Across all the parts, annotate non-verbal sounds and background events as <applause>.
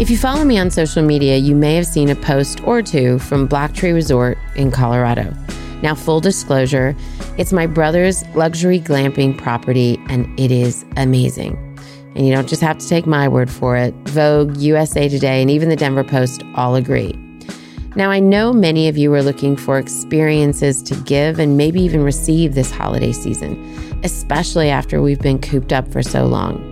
If you follow me on social media, you may have seen a post or two from Black Tree Resort in Colorado. Now, full disclosure, it's my brother's luxury glamping property and it is amazing. And you don't just have to take my word for it. Vogue, USA Today, and even the Denver Post all agree. Now, I know many of you are looking for experiences to give and maybe even receive this holiday season, especially after we've been cooped up for so long.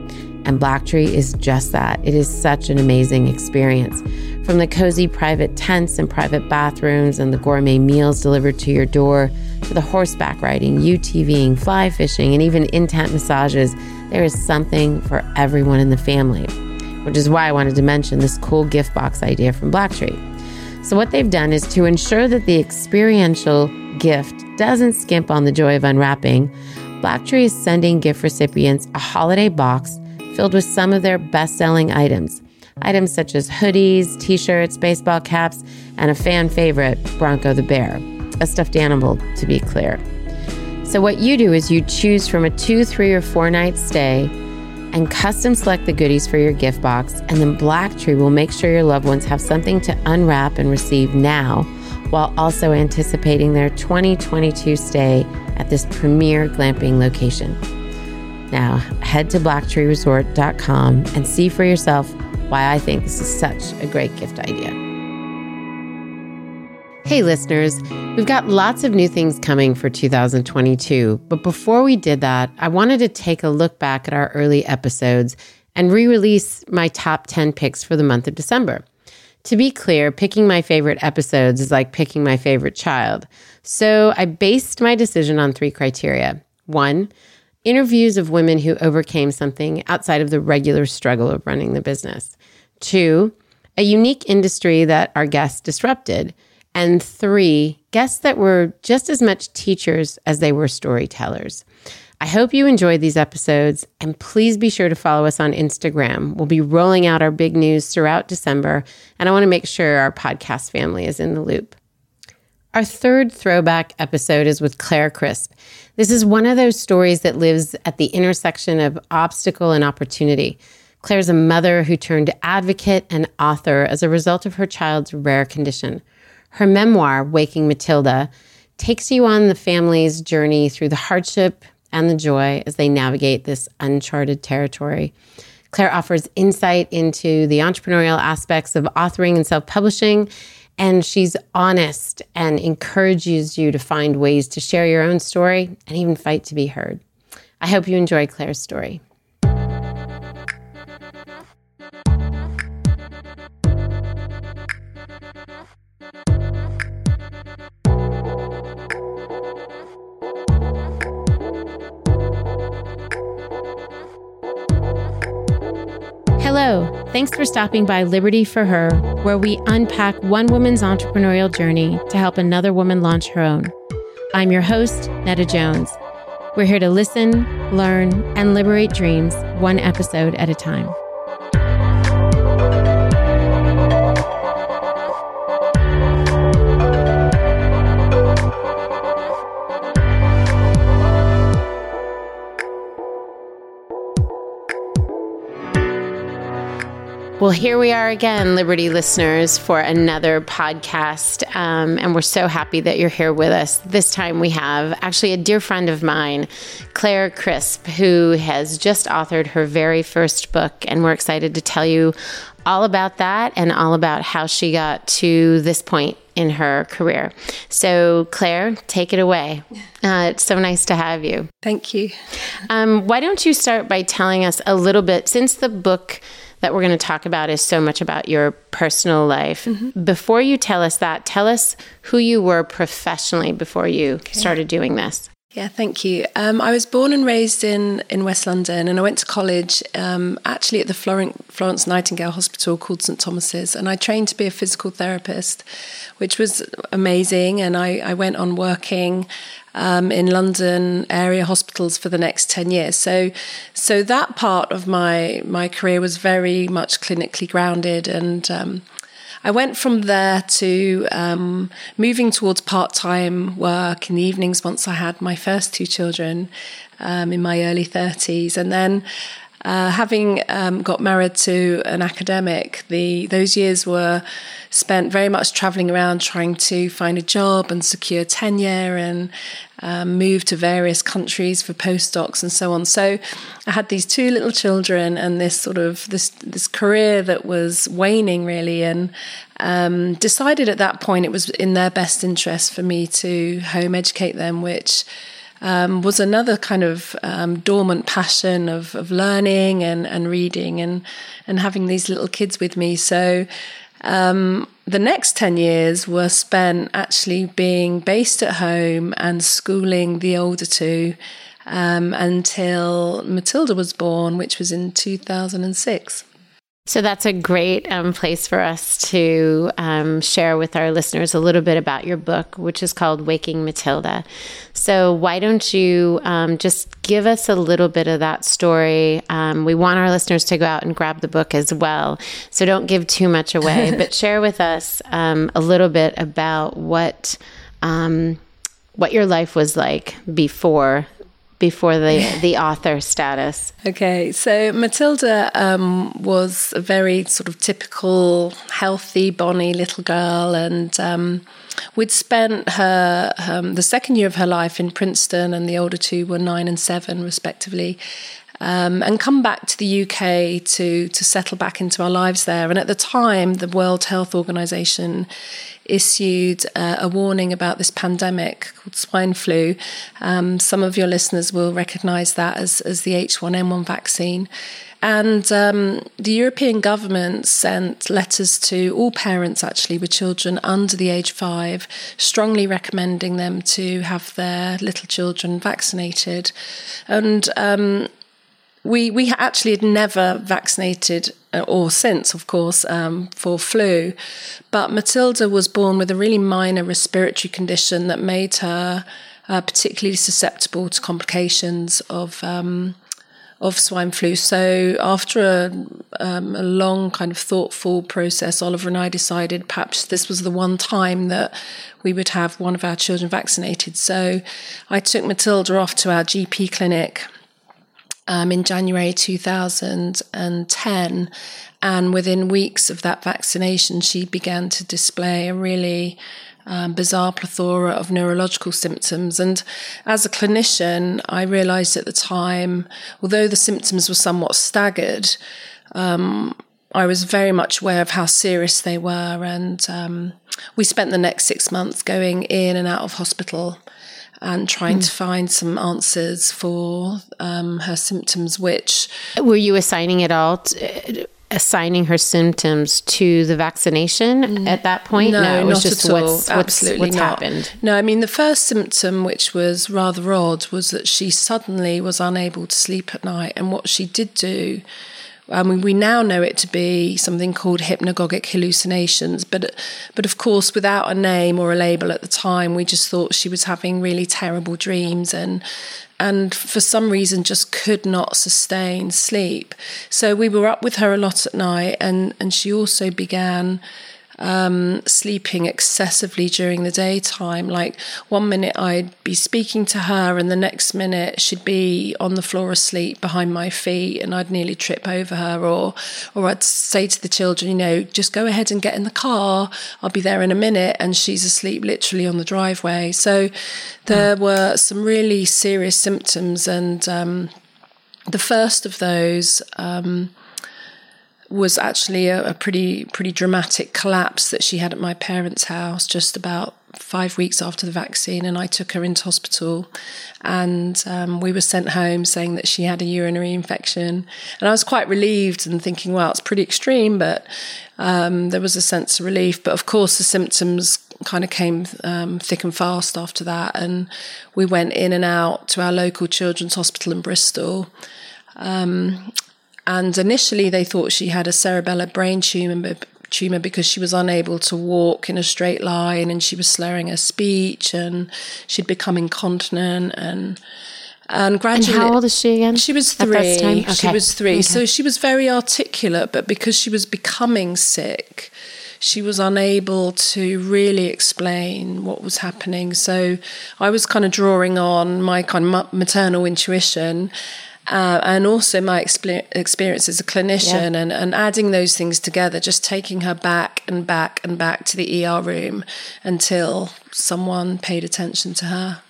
And Blacktree is just that. It is such an amazing experience. From the cozy private tents and private bathrooms and the gourmet meals delivered to your door, to the horseback riding, UTVing, fly fishing, and even in tent massages, there is something for everyone in the family, which is why I wanted to mention this cool gift box idea from Blacktree. So, what they've done is to ensure that the experiential gift doesn't skimp on the joy of unwrapping, Blacktree is sending gift recipients a holiday box filled with some of their best selling items. Items such as hoodies, t shirts, baseball caps, and a fan favorite, Bronco the Bear, a stuffed animal, to be clear. So, what you do is you choose from a two, three, or four night stay and custom select the goodies for your gift box, and then Black Tree will make sure your loved ones have something to unwrap and receive now while also anticipating their 2022 stay at this premier glamping location. Now, head to blacktreeresort.com and see for yourself why I think this is such a great gift idea. Hey, listeners, we've got lots of new things coming for 2022. But before we did that, I wanted to take a look back at our early episodes and re release my top 10 picks for the month of December. To be clear, picking my favorite episodes is like picking my favorite child. So I based my decision on three criteria. One, interviews of women who overcame something outside of the regular struggle of running the business. Two, a unique industry that our guests disrupted. And three, guests that were just as much teachers as they were storytellers. I hope you enjoyed these episodes, and please be sure to follow us on Instagram. We'll be rolling out our big news throughout December, and I want to make sure our podcast family is in the loop. Our third throwback episode is with Claire Crisp. This is one of those stories that lives at the intersection of obstacle and opportunity. Claire's a mother who turned advocate and author as a result of her child's rare condition. Her memoir, Waking Matilda, takes you on the family's journey through the hardship and the joy as they navigate this uncharted territory. Claire offers insight into the entrepreneurial aspects of authoring and self publishing and she's honest and encourages you to find ways to share your own story and even fight to be heard. I hope you enjoy Claire's story. Thanks for stopping by Liberty for Her, where we unpack one woman's entrepreneurial journey to help another woman launch her own. I'm your host, Nada Jones. We're here to listen, learn, and liberate dreams one episode at a time. Well, here we are again, Liberty listeners, for another podcast. Um, and we're so happy that you're here with us. This time we have actually a dear friend of mine, Claire Crisp, who has just authored her very first book. And we're excited to tell you all about that and all about how she got to this point in her career. So, Claire, take it away. Uh, it's so nice to have you. Thank you. Um, why don't you start by telling us a little bit, since the book that we're going to talk about is so much about your personal life. Mm-hmm. Before you tell us that, tell us who you were professionally before you okay. started doing this. Yeah, thank you. Um, I was born and raised in, in West London, and I went to college um, actually at the Florence Nightingale Hospital called St Thomas's, and I trained to be a physical therapist, which was amazing. And I, I went on working um, in London area hospitals for the next 10 years. So, so that part of my, my career was very much clinically grounded. And um, I went from there to um, moving towards part time work in the evenings once I had my first two children um, in my early 30s. And then uh, having um, got married to an academic, the those years were spent very much traveling around trying to find a job and secure tenure and um, move to various countries for postdocs and so on. So I had these two little children and this sort of this this career that was waning really, and um, decided at that point it was in their best interest for me to home educate them, which um, was another kind of um, dormant passion of, of learning and, and reading and, and having these little kids with me. So um, the next 10 years were spent actually being based at home and schooling the older two um, until Matilda was born, which was in 2006. So that's a great um, place for us to um, share with our listeners a little bit about your book, which is called Waking Matilda. So, why don't you um, just give us a little bit of that story? Um, we want our listeners to go out and grab the book as well. So, don't give too much away, <laughs> but share with us um, a little bit about what. Um, what your life was like before before the <laughs> the author status? Okay, so Matilda um, was a very sort of typical, healthy, bonny little girl, and um, we'd spent her um, the second year of her life in Princeton, and the older two were nine and seven, respectively. Um, and come back to the UK to to settle back into our lives there. And at the time, the World Health Organization issued uh, a warning about this pandemic called swine flu. Um, some of your listeners will recognize that as, as the H1N1 vaccine. And um, the European government sent letters to all parents, actually, with children under the age of five, strongly recommending them to have their little children vaccinated. And um, we we actually had never vaccinated uh, or since, of course, um, for flu, but Matilda was born with a really minor respiratory condition that made her uh, particularly susceptible to complications of. Um, of swine flu. So, after a, um, a long, kind of thoughtful process, Oliver and I decided perhaps this was the one time that we would have one of our children vaccinated. So, I took Matilda off to our GP clinic um, in January 2010. And within weeks of that vaccination, she began to display a really um, bizarre plethora of neurological symptoms. And as a clinician, I realized at the time, although the symptoms were somewhat staggered, um, I was very much aware of how serious they were. And um, we spent the next six months going in and out of hospital and trying mm. to find some answers for um, her symptoms, which. Were you assigning it all? To, assigning her symptoms to the vaccination mm. at that point? No, no it was not just at all. What's, Absolutely what's, what's not. happened. No, I mean the first symptom, which was rather odd, was that she suddenly was unable to sleep at night, and what she did do I mean, we now know it to be something called hypnagogic hallucinations, but but of course, without a name or a label at the time, we just thought she was having really terrible dreams and and for some reason just could not sustain sleep. So we were up with her a lot at night, and and she also began um, sleeping excessively during the daytime. Like one minute I'd be speaking to her, and the next minute she'd be on the floor asleep behind my feet, and I'd nearly trip over her. Or, or I'd say to the children, you know, just go ahead and get in the car. I'll be there in a minute, and she's asleep literally on the driveway. So there mm. were some really serious symptoms, and um, the first of those. Um, was actually a, a, pretty pretty dramatic collapse that she had at my parents' house just about five weeks after the vaccine, and I took her into hospital, and um, we were sent home saying that she had a urinary infection, and I was quite relieved and thinking, well, it's pretty extreme, but um, there was a sense of relief. But of course, the symptoms kind of came um, thick and fast after that, and we went in and out to our local children's hospital in Bristol. Um, and initially, they thought she had a cerebellar brain tumor, tumor because she was unable to walk in a straight line and she was slurring her speech and she'd become incontinent and and gradually and how old is she again? She was three. okay. she was three. Okay. so she was very articulate but because she was becoming sick she was unable to really explain what was happening. So i was kind of drawing on my kind of maternal intuition uh, and also my experience as a clinician yeah. and, and adding those things together, just taking her back and back and back to the ER room until someone paid attention to her.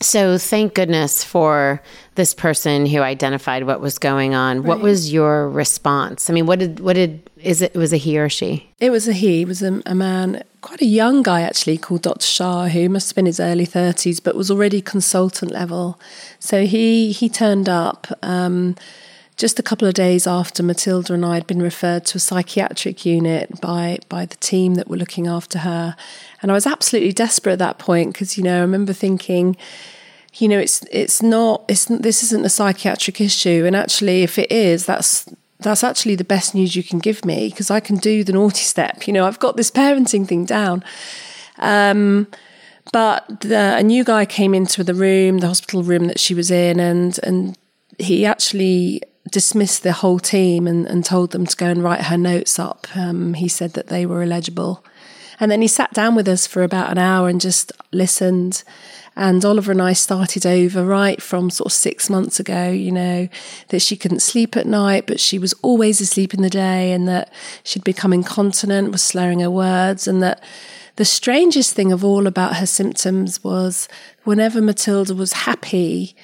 So thank goodness for this person who identified what was going on. Right. What was your response? I mean, what did what did is it was a he or she? It was a he. It was a, a man, quite a young guy actually, called Dr. Shah, who must have been his early thirties, but was already consultant level. So he he turned up. Um, just a couple of days after Matilda and I had been referred to a psychiatric unit by by the team that were looking after her, and I was absolutely desperate at that point because you know I remember thinking, you know, it's it's not it's this isn't a psychiatric issue, and actually if it is, that's that's actually the best news you can give me because I can do the naughty step. You know, I've got this parenting thing down. Um, but the, a new guy came into the room, the hospital room that she was in, and and he actually dismissed the whole team and, and told them to go and write her notes up. Um, he said that they were illegible. And then he sat down with us for about an hour and just listened. And Oliver and I started over right from sort of six months ago, you know, that she couldn't sleep at night, but she was always asleep in the day, and that she'd become incontinent, was slurring her words, and that the strangest thing of all about her symptoms was whenever Matilda was happy,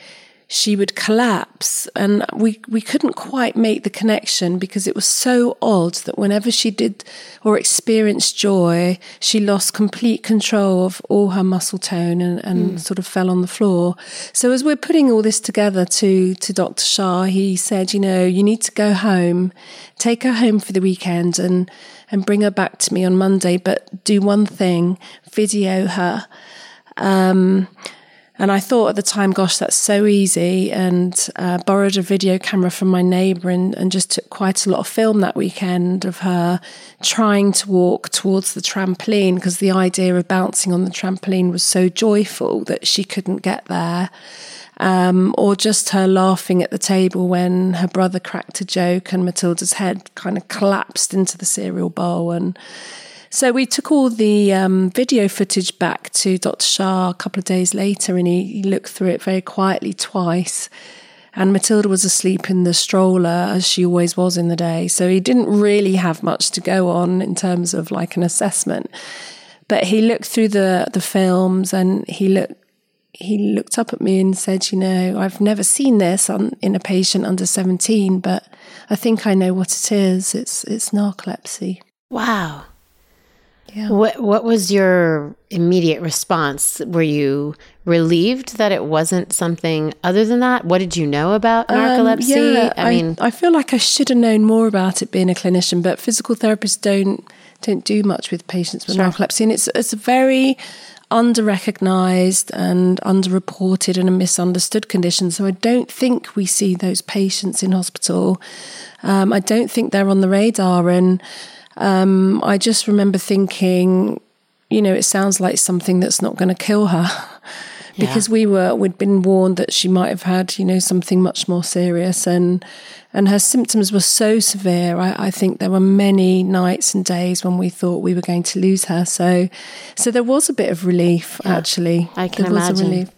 she would collapse and we we couldn't quite make the connection because it was so odd that whenever she did or experienced joy she lost complete control of all her muscle tone and, and mm. sort of fell on the floor so as we're putting all this together to to Dr. Shah he said you know you need to go home take her home for the weekend and and bring her back to me on Monday but do one thing video her um, and I thought at the time, gosh, that's so easy. And uh, borrowed a video camera from my neighbour and, and just took quite a lot of film that weekend of her trying to walk towards the trampoline because the idea of bouncing on the trampoline was so joyful that she couldn't get there. Um, or just her laughing at the table when her brother cracked a joke and Matilda's head kind of collapsed into the cereal bowl. And so we took all the um, video footage back to Dr. Shah a couple of days later, and he, he looked through it very quietly twice. And Matilda was asleep in the stroller as she always was in the day. So he didn't really have much to go on in terms of like an assessment. But he looked through the, the films and he looked he looked up at me and said, You know, I've never seen this on, in a patient under 17, but I think I know what it is. It's, it's narcolepsy. Wow. Yeah. What What was your immediate response? Were you relieved that it wasn't something other than that? What did you know about um, narcolepsy? Um, yeah, I, I mean, I feel like I should have known more about it being a clinician, but physical therapists don't don't do much with patients with sure. narcolepsy, and it's it's a very under recognized and underreported and a misunderstood condition. So I don't think we see those patients in hospital. Um, I don't think they're on the radar. And um, I just remember thinking, you know, it sounds like something that's not going to kill her. <laughs> because yeah. we were we'd been warned that she might have had you know something much more serious and and her symptoms were so severe. I, I, think there were many nights and days when we thought we were going to lose her. So, so there was a bit of relief yeah, actually. I can there imagine.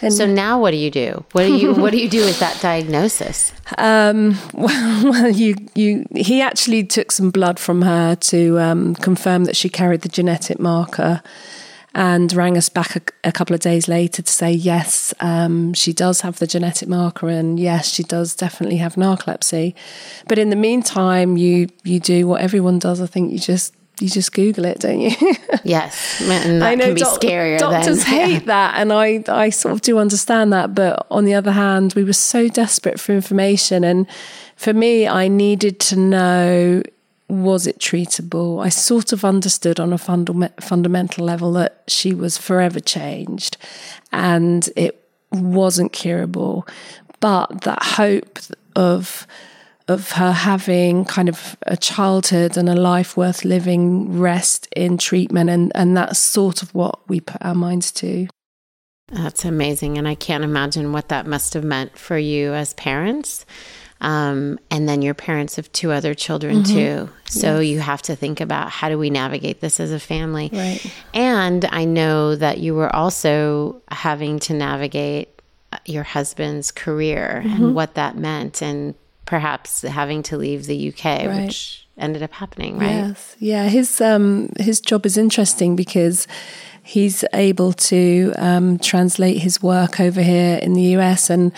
And so now, what do you do? What do you What do you do with that diagnosis? <laughs> Um, well, <laughs> well, you you he actually took some blood from her to um, confirm that she carried the genetic marker and rang us back a, a, couple of days later to say, yes, um, she does have the genetic marker, and yes, she does definitely have narcolepsy. But in the meantime, you you do what everyone does. I think you just you just Google it, don't you? <laughs> yes, and I know can be doc- scarier. Doctors then. <laughs> hate that, and I I sort of do understand that. But on the other hand, we were so desperate for information, and for me, I needed to know was it treatable? I sort of understood on a funda- fundamental level that she was forever changed and it wasn't curable. But that hope of of her having kind of a childhood and a life worth living rest in treatment and, and that's sort of what we put our minds to. That's amazing. And I can't imagine what that must have meant for you as parents. Um, and then you're parents of two other children mm-hmm. too. So yes. you have to think about how do we navigate this as a family. Right. And I know that you were also having to navigate uh, your husband's career mm-hmm. and what that meant, and perhaps having to leave the UK, right. which ended up happening, right? Yes. Yeah. His um his job is interesting because he's able to um, translate his work over here in the US. And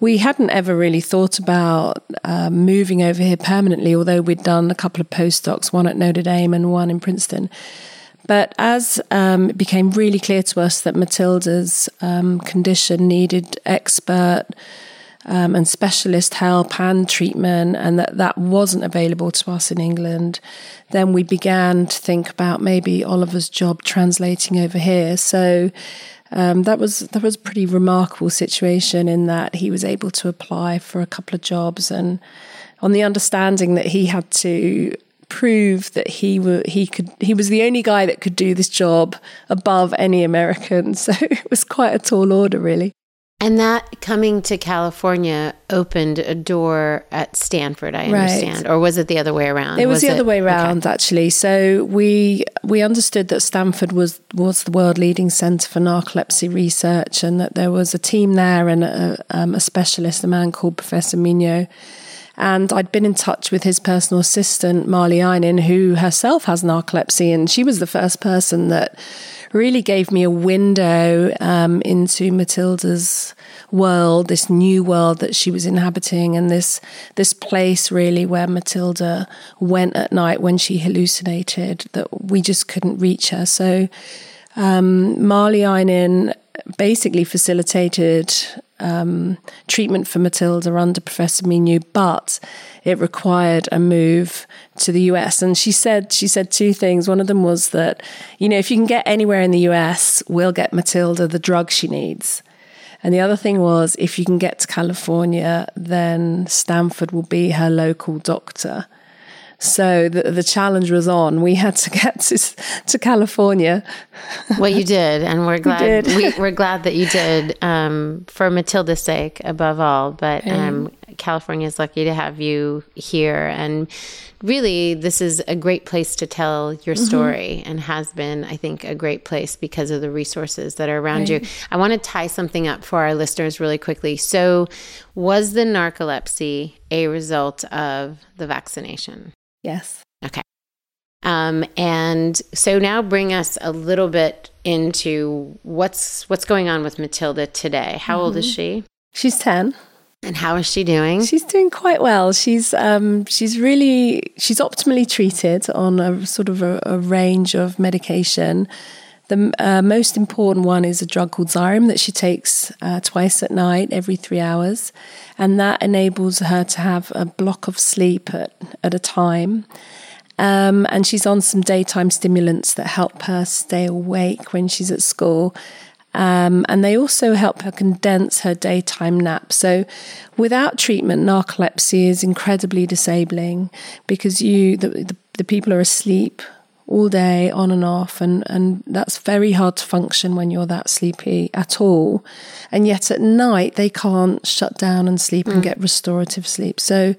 we hadn't ever really thought about uh, moving over here permanently, although we'd done a couple of postdocs, one at Notre Dame and one in Princeton. But as um, it became really clear to us that Matilda's um, condition needed expert um, and specialist help and treatment, and that that wasn't available to us in England, then we began to think about maybe Oliver's job translating over here. So um, that was that was a pretty remarkable situation in that he was able to apply for a couple of jobs and on the understanding that he had to prove that he were, he could he was the only guy that could do this job above any American. <laughs> So it was quite a tall order, really. And that coming to California opened a door at Stanford, I understand, right. or was it the other way around? It was, was the it? other way around, okay. actually. So we we understood that Stanford was was the world leading center for narcolepsy research, and that there was a team there and a, um, a specialist, a man called Professor Mignot. And I'd been in touch with his personal assistant, Marley Einin, who herself has narcolepsy, and she was the first person that really gave me a window um, into Matilda's world, this new world that she was inhabiting, and this this place really where Matilda went at night when she hallucinated. That we just couldn't reach her. So um, Marley Einin basically facilitated um, treatment for Matilda under Professor Mignot, but it required a move to the US. And she said she said two things. One of them was that you know if you can get anywhere in the US, we'll get Matilda the drug she needs. And the other thing was if you can get to California, then Stanford will be her local doctor. So the, the challenge was on. We had to <laughs> get to, to California. well, you did, and we're <laughs> glad we, <laughs> are glad that you did um, for Matilda's sake, above all. But um, California is lucky to have you here, and really, this is a great place to tell your mm-hmm. story, mm-hmm. and has been, I think, a great place because of the resources that are around right. you. I want to tie something up for our listeners really quickly. So, was the narcolepsy a result of the vaccination? Yes. Okay. Um, and so now bring us a little bit into what's what's going on with Matilda today. How mm-hmm. old is mm-hmm. she? She's ten. And how is she doing? She's doing quite well. She's um, she's really she's optimally treated on a sort of a, a range of medication. The uh, most important one is a drug called Xyrem that she takes uh, twice at night, every three hours. And that enables her to have a block of sleep at, at a time. Um, and she's on some daytime stimulants that help her stay awake when she's at school. Um, and they also help her condense her daytime nap. So, without treatment, narcolepsy is incredibly disabling because you the, the, the people are asleep all day on and off and and that's very hard to function when you're that sleepy at all and yet at night they can't shut down and sleep mm. and get restorative sleep so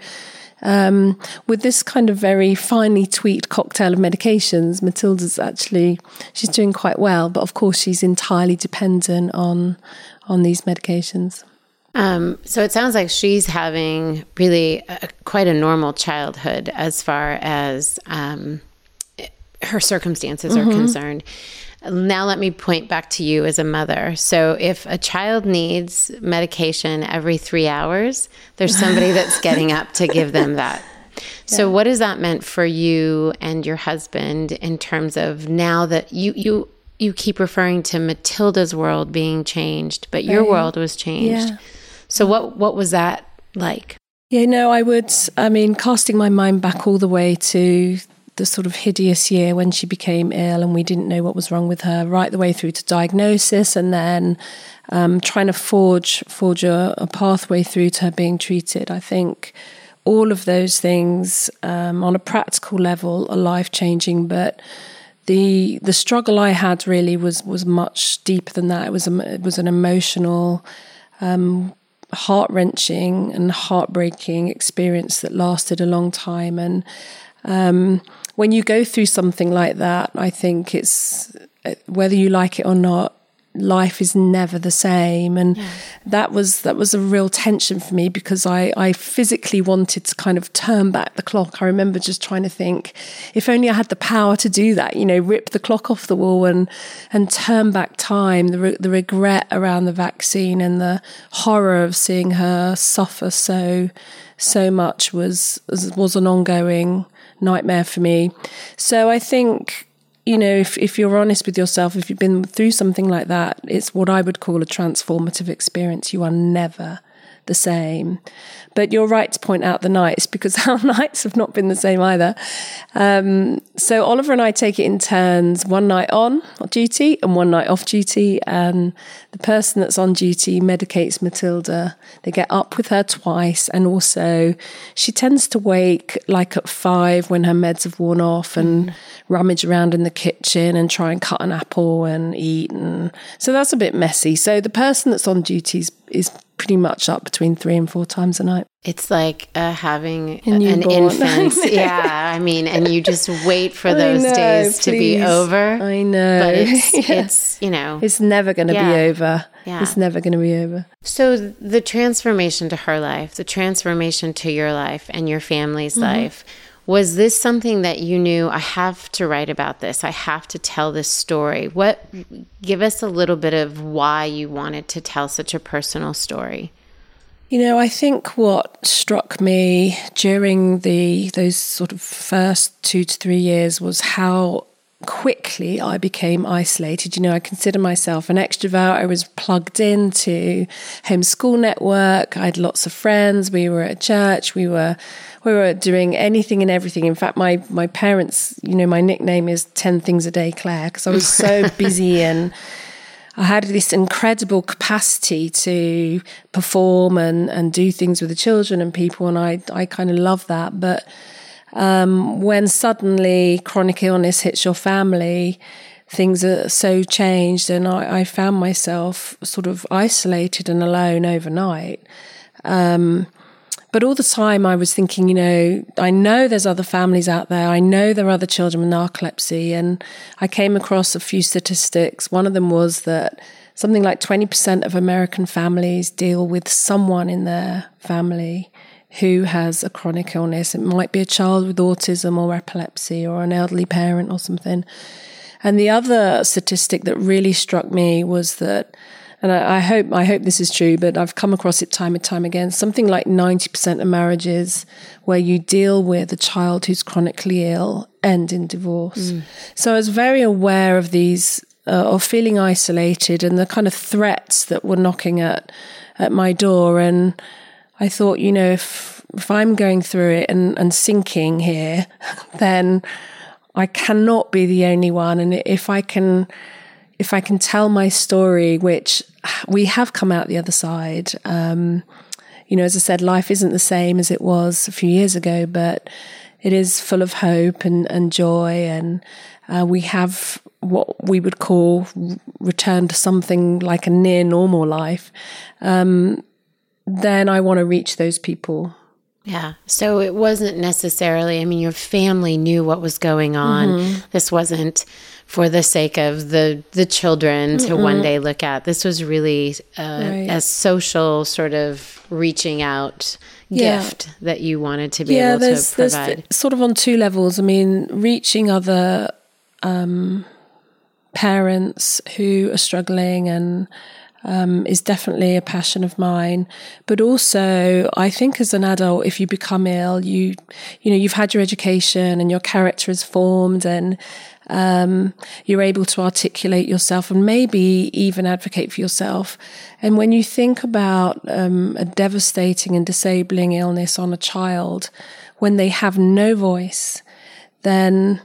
um, with this kind of very finely tweaked cocktail of medications, Matilda's actually she's doing quite well, but of course she's entirely dependent on on these medications. Um, so it sounds like she's having really a, quite a normal childhood as far as um, her circumstances mm-hmm. are concerned. Now, let me point back to you as a mother. So, if a child needs medication every three hours, there's somebody that's <laughs> getting up to give them that. So, yeah. what has that meant for you and your husband in terms of now that you you you keep referring to Matilda's world being changed, but your right. world was changed. Yeah. So, what what was that like? Yeah, no, I would. I mean, casting my mind back all the way to the sort of hideous year when she became ill and we didn't know what was wrong with her, right the way through to diagnosis, and then um, trying to forge forge a, a, pathway through to her being treated. I think all of those things um, on a practical level are life changing, but the the struggle I had really was was much deeper than that. It was a, it was an emotional. Um, heart wrenching and heartbreaking experience that lasted a long time. And um, when you go through something like that, I think it's uh, whether you like it or not, life is never the same and yeah. that was that was a real tension for me because I, I physically wanted to kind of turn back the clock i remember just trying to think if only i had the power to do that you know rip the clock off the wall and and turn back time the, re- the regret around the vaccine and the horror of seeing her suffer so so much was was an ongoing nightmare for me. So I think, you know, if, if you're honest with yourself, if you've been through something like that, it's what I would call a transformative experience. You are never the same. But you're right to point out the nights because <laughs> our nights have not been the same either. Um, so Oliver and I take it in turns one night on duty and one night off duty. And the person that's on duty medicates Matilda. They get up with her twice. And also, she tends to wake like at five when her meds have worn off and mm. rummage around in the kitchen and try and cut an apple and eat. And so that's a bit messy. So the person that's on duty is, is pretty much up between three and four times a night. It's like uh, having an <laughs> infant. yeah, I mean, and you just wait for those know, days please. to be over. I know. But it's, <laughs> yeah. it's you know. It's never going to yeah. be over. Yeah. It's never going to be over. So the transformation to her life, the transformation to your life and your family's mm-hmm. life, was this something that you knew I have to write about this? I have to tell this story. What give us a little bit of why you wanted to tell such a personal story? You know, I think what struck me during the those sort of first 2 to 3 years was how quickly I became isolated. You know, I consider myself an extrovert. I was plugged into homeschool network. I had lots of friends. We were at church. We were we were doing anything and everything. In fact, my my parents, you know, my nickname is Ten Things a Day Claire because I was so <laughs> busy and. I had this incredible capacity to perform and, and do things with the children and people, and I I kind of love that. But um, when suddenly chronic illness hits your family, things are so changed, and I, I found myself sort of isolated and alone overnight. Um, but all the time I was thinking, you know, I know there's other families out there. I know there are other children with narcolepsy. And I came across a few statistics. One of them was that something like 20% of American families deal with someone in their family who has a chronic illness. It might be a child with autism or epilepsy or an elderly parent or something. And the other statistic that really struck me was that, and I, I, hope I hope this is true, but I've come across it time and time again. Something like ninety percent of marriages where you deal with a child who's chronically ill end in divorce. Mm. So I was very aware of these, uh, of feeling isolated and the kind of threats that were knocking at at my door and I thought, you know, if if I'm going through it and, and sinking here, <laughs> then I cannot be the only one. And if I can, if I can tell my story, which we have come out the other side. Um, you know, as I said, life isn't the same as it was a few years ago, but it is full of hope and, and joy. And uh, we have what we would call return to something like a near normal life. Um, then I want to reach those people. Yeah. So it wasn't necessarily, I mean, your family knew what was going on. Mm-hmm. This wasn't for the sake of the the children to mm one day look at. This was really uh, right. a social sort of reaching out yeah. gift that you wanted to be yeah, able to provide. Sort of on two levels. I mean, reaching other um, parents who are struggling and um, is definitely a passion of mine. But also, I think as an adult, if you become ill, you you know you've had your education and your character is formed, and um, you're able to articulate yourself and maybe even advocate for yourself. And when you think about um, a devastating and disabling illness on a child, when they have no voice, then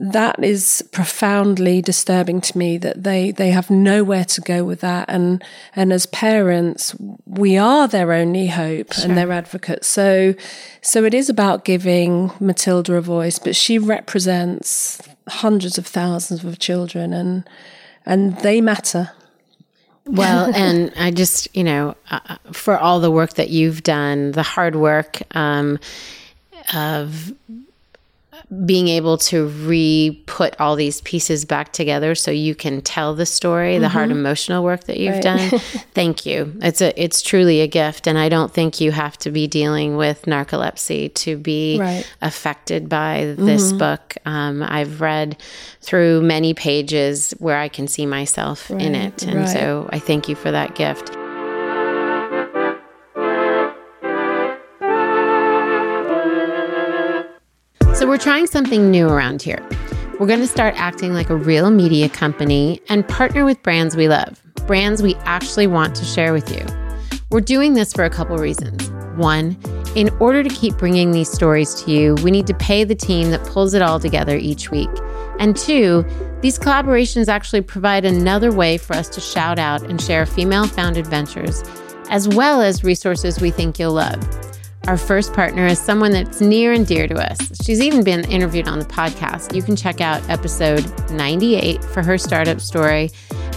that is profoundly disturbing to me that they they have nowhere to go with that and and as parents we are their only hope sure. and their advocate so so it is about giving Matilda a voice but she represents hundreds of thousands of children and and they matter. Well, <laughs> and I just, you know, uh, for all the work that you've done, the hard work um, of being able to re put all these pieces back together so you can tell the story, mm-hmm. the hard mm-hmm. emotional work that you've right. done. <laughs> Thank you. It's a it's truly a gift and I don't think you have to be dealing with narcolepsy to be right. affected by this mm-hmm. book. Um, I've read through many pages where I can see myself right. in it. And so I thank you for that gift. So, we're trying something new around here. We're going to start acting like a real media company and partner with brands we love, brands we actually want to share with you. We're doing this for a couple reasons. One, in order to keep bringing these stories to you, we need to pay the team that pulls it all together each week. And two, these collaborations actually provide another way for us to shout out and share female founded ventures, as well as resources we think you'll love. Our first partner is someone that's near and dear to us. She's even been interviewed on the podcast. You can check out episode 98 for her startup story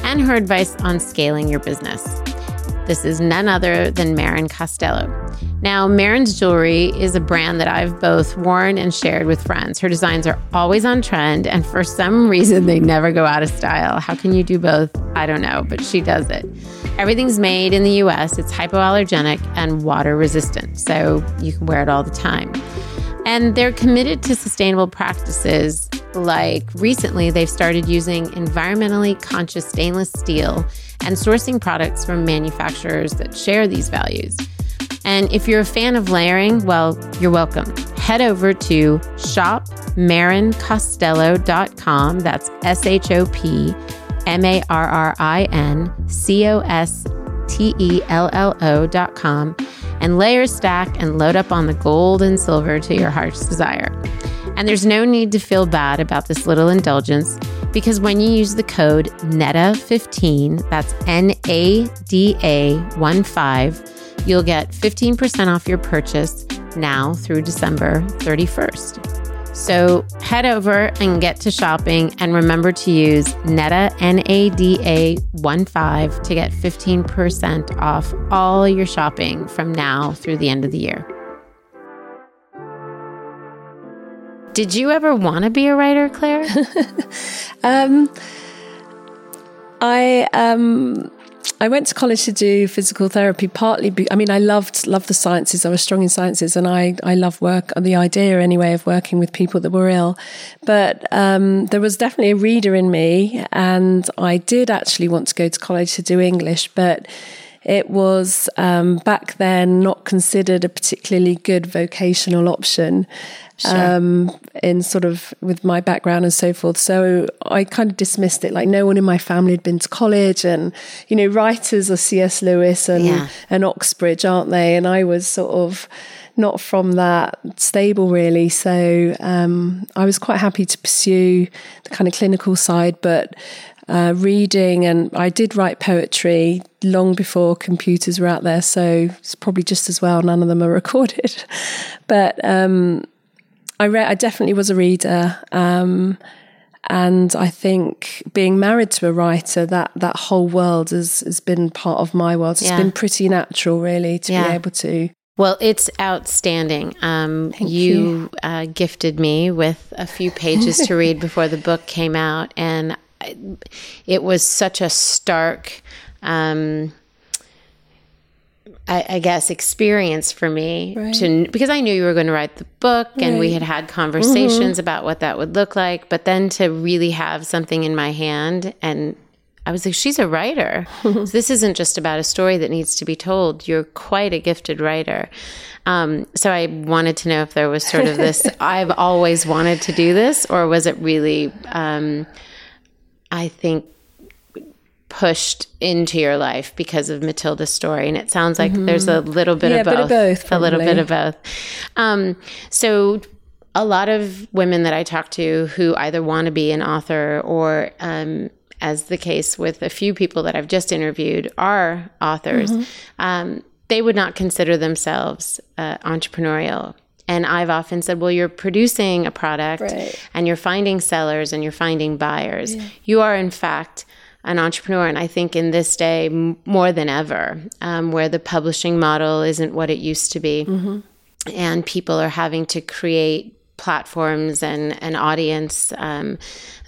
and her advice on scaling your business. This is none other than Marrin Costello. Now, Marrin's jewelry is a brand that I've both worn and shared with friends. Her designs are always on trend, and for some <laughs> reason, they never go out of style. How can you do both? I don't know, but she does it. Everything's made in the US, it's hypoallergenic and water resistant, so you can wear it all the time. And they're committed to sustainable practices. Like recently, they've started using environmentally conscious stainless steel and sourcing products from manufacturers that share these values. And if you're a fan of layering, well, you're welcome. Head over to shopmarrincostello.com. That's S H O P M A R R I N C O S T E L L com, and layer stack and load up on the gold and silver to your heart's desire. And there's no need to feel bad about this little indulgence because when you use the code NADA15, that's N A D A 1 5, You'll get 15% off your purchase now through December 31st. So head over and get to shopping and remember to use NADA, N A D A 1 5 to get 15% off all your shopping from now through the end of the year. Did you ever want to be a writer, Claire? <laughs> um, I um, I went to college to do physical therapy. Partly, be, I mean, I loved loved the sciences. I was strong in sciences, and I I love work. The idea, anyway, of working with people that were ill. But um, there was definitely a reader in me, and I did actually want to go to college to do English, but it was um, back then not considered a particularly good vocational option. Sure. Um, in sort of with my background and so forth. So I kind of dismissed it like no one in my family had been to college and, you know, writers are C.S. Lewis and, yeah. and Oxbridge, aren't they? And I was sort of, not from that stable really. So um, I was quite happy to pursue the kind of clinical side, but uh, reading and I did write poetry long before computers were out there. So it's probably just as well none of them are <laughs> recorded. but um, I read. I definitely was a reader. Um, and I think being married to a writer, that that whole world has has been part of my world. It's yeah. been pretty natural, really, to yeah. be able to well, it's outstanding. Um, you, you. Uh, gifted me with a few pages to read before the book came out, and it was such a stark, um, I, I, guess, experience for me right. to because I knew you were going to write the book, right. and we had had conversations mm-hmm. about what that would look like. But then to really have something in my hand and I was like, she's a writer. <laughs> so this isn't just about a story that needs to be told. You're quite a gifted writer. Um, so I wanted to know if there was sort of this, <laughs> I've always wanted to do this, or was it really, um, I think, pushed into your life because of Matilda's story? And it sounds like mm-hmm. there's a little bit, yeah, of, both, bit of both. A little bit of both. Um, so a lot of women that I talk to who either want to be an author or um, as the case with a few people that I've just interviewed, are authors, mm-hmm. um, they would not consider themselves uh, entrepreneurial. And I've often said, well, you're producing a product right. and you're finding sellers and you're finding buyers. Yeah. You are, in fact, an entrepreneur. And I think in this day, m- more than ever, um, where the publishing model isn't what it used to be, mm-hmm. and people are having to create platforms and an audience um,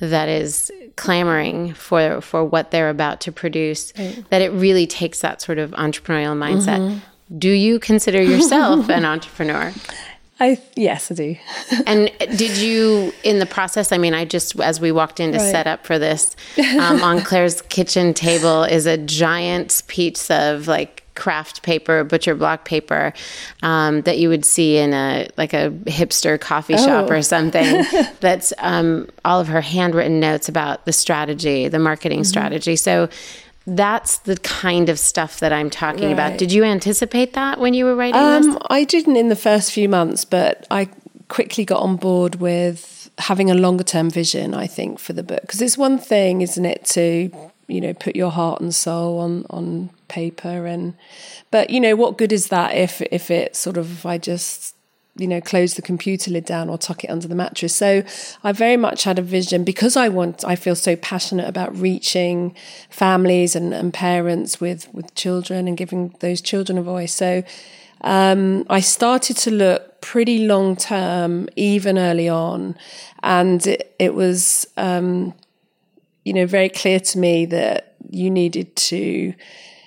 that is clamoring for for what they're about to produce right. that it really takes that sort of entrepreneurial mindset mm-hmm. do you consider yourself an <laughs> entrepreneur I yes, I do. <laughs> and did you in the process? I mean, I just as we walked in to right. set up for this, <laughs> um, on Claire's kitchen table is a giant piece of like craft paper, butcher block paper um, that you would see in a like a hipster coffee shop oh. or something. <laughs> that's um, all of her handwritten notes about the strategy, the marketing mm-hmm. strategy. So that's the kind of stuff that I'm talking right. about. Did you anticipate that when you were writing um, this? I didn't in the first few months, but I quickly got on board with having a longer term vision. I think for the book because it's one thing, isn't it, to you know put your heart and soul on on paper and but you know what good is that if if it sort of if I just you know close the computer lid down or tuck it under the mattress. So i very much had a vision because i want i feel so passionate about reaching families and, and parents with with children and giving those children a voice. So um, i started to look pretty long term even early on. And it, it was um, you know very clear to me that you needed to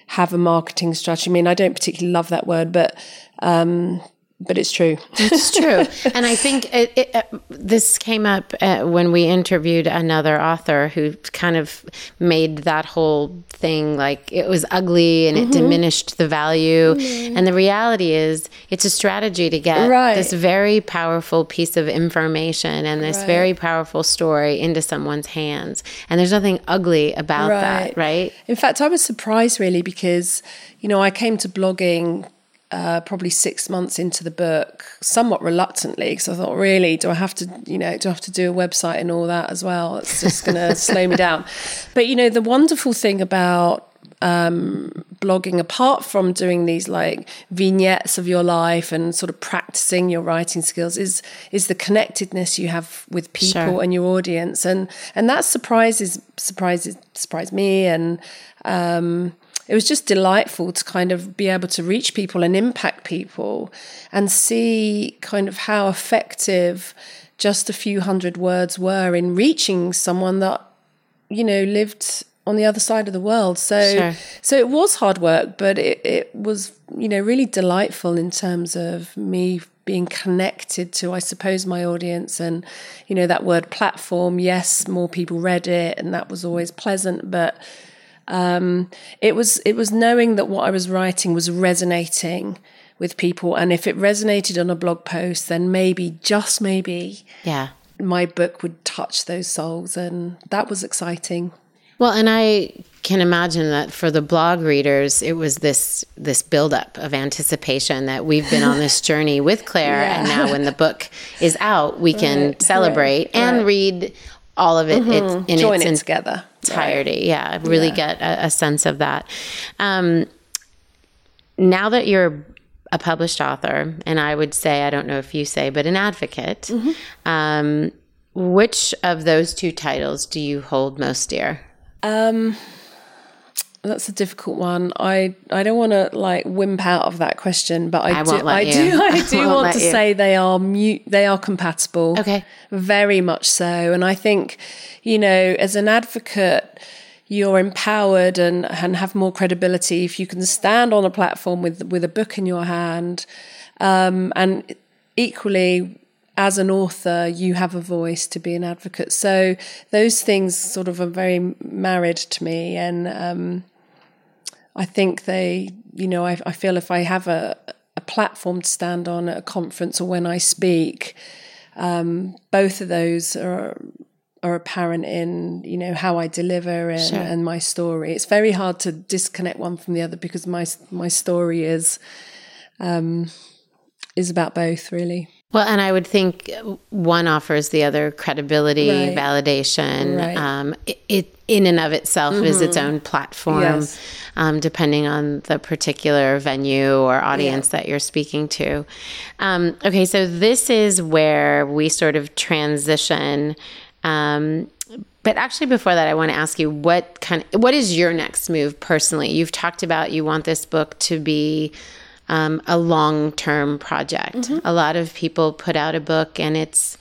have a marketing strategy. I mean, I don't particularly love that word, but um, but it's true. it's <laughs> true, and I think it, it, uh, this came up uh, when we interviewed another author who kind of made that whole thing like it was ugly and mm-hmm. it diminished the value. Mm-hmm. And the reality is, it's a strategy to get right. this very powerful piece of information and this right. very powerful story into someone's hands. And there's nothing ugly about right. that, right? In fact, I was surprised really because you know I came to blogging uh, probably six months into the book, somewhat reluctantly, because I thought, really, do I have to, you know, do I have to do a website and all that as well? It's just going <laughs> to slow me down. But you know, the wonderful thing about um, blogging, apart from doing these like vignettes of your life and sort of practicing your writing skills, is is the connectedness you have with people sure. and your audience, and and that surprises surprises surprised me and. Um, it was just delightful to kind of be able to reach people and impact people and see kind of how effective just a few hundred words were in reaching someone that you know lived on the other side of the world so sure. so it was hard work but it, it was you know really delightful in terms of me being connected to i suppose my audience and you know that word platform yes more people read it and that was always pleasant but Um, it was it was knowing that what I was writing was resonating with people, and if it resonated on a blog post, then maybe just maybe, Yeah. my book would touch those souls, and that was exciting. Well, and I can imagine that for the blog readers, it was this this buildup of anticipation that we've been on this journey with Claire, and now when the book is out, we can Right, celebrate right, and right. read all of it it's in Join its it together. Entirety. Yeah, really get a, a sense of that. Um, now that you're a published author, and I would say, I don't know if you say, but an advocate, um, which of those two titles do you hold most dear? That's a difficult one. I, I don't want to like wimp out of that question, but I, I do I you. do <laughs> I I do won't want to you. say they are mute they are compatible. Okay. Very much so. And I think, you know, as an advocate, you're empowered and, and have more credibility if you can stand on a platform with with a book in your hand. Um, and equally as an author, you have a voice to be an advocate. So those things sort of are very married to me and um I think they, you know, I, I feel if I have a, a platform to stand on at a conference or when I speak, um, both of those are are apparent in you know how I deliver and, and my story. It's very hard to disconnect one from the other because my my story is um, is about both really. Well, and I would think one offers the other credibility, Right. validation. Right. Um, it, it, in and of itself, is its own platform, Yes. um, depending on the particular venue or audience that you're speaking to. Um, okay, so this is where we sort of transition. Um, but actually, before that, I want to ask you what kind of, what is your next move personally? You've talked about you want this book to be um, a long term project. A lot of people put out a book and it's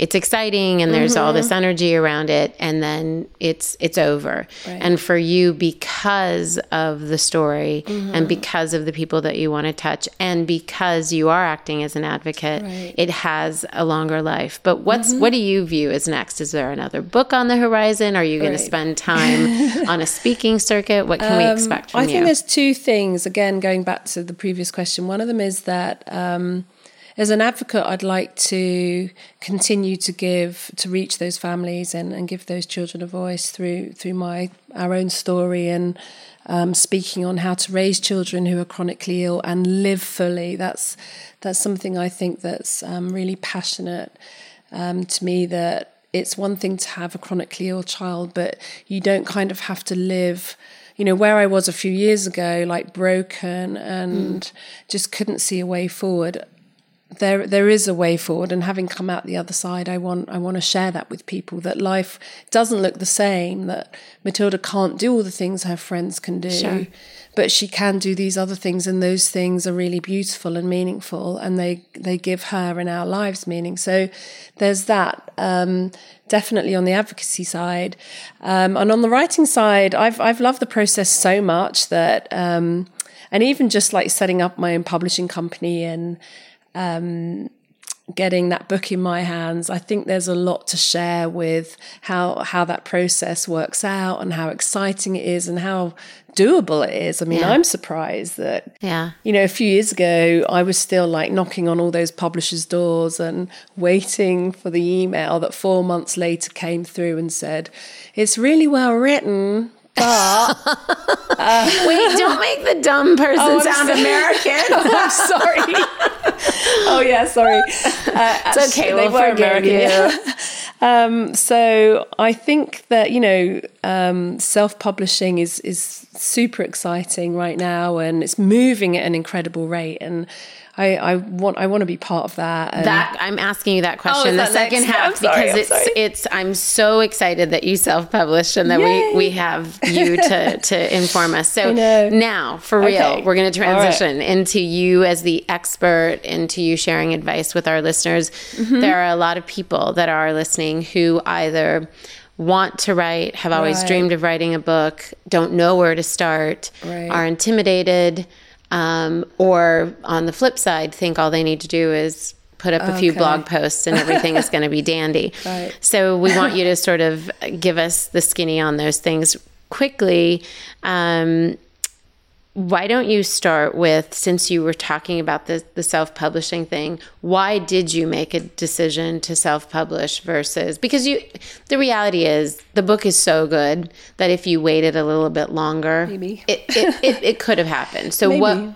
it's exciting and there's all this energy around it and then it's it's over. And for you because of the story and because of the people that you want to touch and because you are acting as an advocate it has a longer life. But what's what do you view as next? Is there another book on the horizon? Are you going to spend time <laughs> on a speaking circuit? What can we expect from Um, I think you? there's two things. Again, going back to the previous question, one of them is that um, as an advocate, I'd like to continue to give to reach those families and, and give those children a voice through through my our own story and um, speaking on how to raise children who are chronically ill and live fully. That's that's something I think that's um, really passionate um, to me. That it's one thing to have a chronically ill child, but you don't kind of have to live you know where I was a few years ago, like broken and just couldn't see a way forward. There, there is a way forward, and having come out the other side, I want, I want to share that with people. That life doesn't look the same. That Matilda can't do all the things her friends can do, but she can do these other things, and those things are really beautiful and meaningful, and they, they give her and our lives meaning. So, there's that. Um, definitely on the advocacy side, um, and on the writing side, I've, I've loved the process so much that, um, and even just like setting up my own publishing company and Um, getting that book in my hands, I think there's a lot to share with how how that process works out and how exciting it is and how doable it is. I mean, I'm surprised that Yeah. you know, a few years ago, I was still like knocking on all those publishers' doors and waiting for the email that four months later came through and said, "It's really well written." But <laughs> uh, Wait, don't make the dumb person Oh, sound sorry. <laughs> American. Oh, I'm sorry. <laughs> <laughs> oh yeah, sorry. <laughs> Uh, It's okay, they we'll were forgive American, you. <laughs> Um, so I think that you know, um, self-publishing is is super exciting right now, and it's moving at an incredible rate. And I, I want I want to be part of that. And That I'm asking you that question is the that second <laughs> next? half sorry, because I'm it's sorry. it's I'm so excited that you self-published and that we Yay. we have you to <laughs> to inform us. So now for real, Okay. we're going to All right. transition into you as the expert, into you sharing advice with our listeners. Mm-hmm. There are a lot of people that are listening who either want to write, have always Right. dreamed of writing a book, don't know where to start, Right. are intimidated, um, or on the flip side, think all they need to do is put up a few blog posts and everything is going to be dandy. <laughs> Right. So we want you to sort of give us the skinny on those things. quickly, um, why don't you start with since you were talking about the, the self-publishing thing why did you make a decision to self-publish versus because you the reality is the book is so good that if you waited a little bit longer Maybe. It, it, it, it could have happened so Maybe. what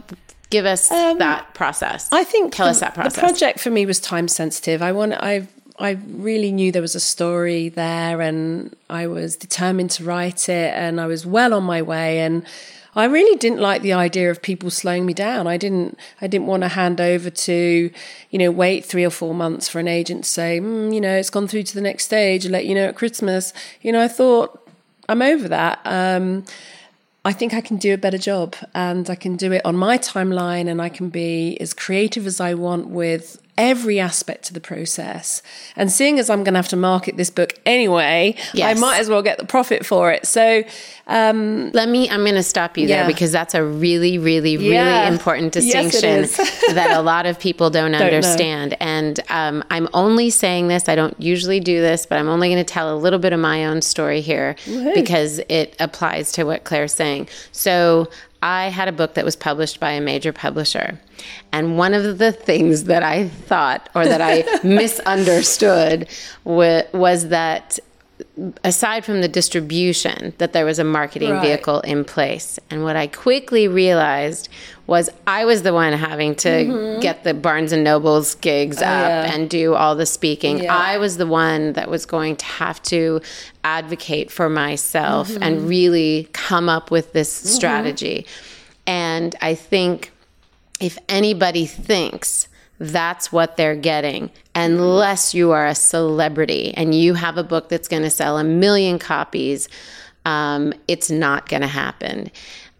give us um, that process I think tell the, us that process The project for me was time sensitive. I want I I really knew there was a story there and I was determined to write it and I was well on my way and I really didn't like the idea of people slowing me down. I didn't I didn't want to hand over to, you know, wait 3 or 4 months for an agent to say, mm, you know, it's gone through to the next stage, let you know at Christmas. You know, I thought I'm over that. Um I think I can do a better job and I can do it on my timeline and I can be as creative as I want with every aspect of the process. And seeing as I'm going to have to market this book anyway, Yes. I might as well get the profit for it. So, um, Let me, I'm going to stop you there because that's a really, really, really Yeah. important distinction is. <laughs> that a lot of people don't, know. understand. And um, I'm only saying this, I don't usually do this, but I'm only going to tell a little bit of my own story here because it applies to what Claire's saying. So I had a book that was published by a major publisher. And one of the things that I thought or that I <laughs> misunderstood wa- was that aside from the distribution that there was a marketing Right. vehicle in place and what i quickly realized was i was the one having to get the barnes and nobles gigs up Mm-hmm. Oh, yeah. and do all the speaking Yeah. i was the one that was going to have to advocate for myself Mm-hmm. and really come up with this strategy and i think if anybody thinks that's what they're getting, unless you are a celebrity and you have a book that's going to sell a million copies, um, it's not going to happen.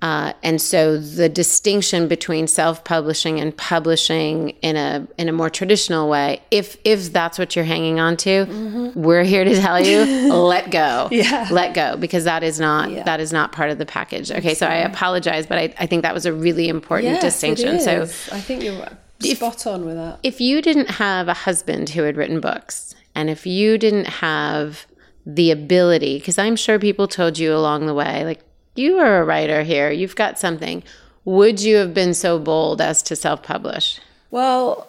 Uh, and so the distinction between self-publishing and publishing in a in a more traditional way, if if that's what you're hanging on to, we're here to tell you, <laughs> let go, Yeah. let go, because that is not that is not part of the package. Okay, so I apologize, but I, I think that was a really important yes, distinction. So. I think you're spot on with that. if you didn't have a husband who had written books and if you didn't have the ability because i'm sure people told you along the way like you are a writer here you've got something would you have been so bold as to self-publish Well,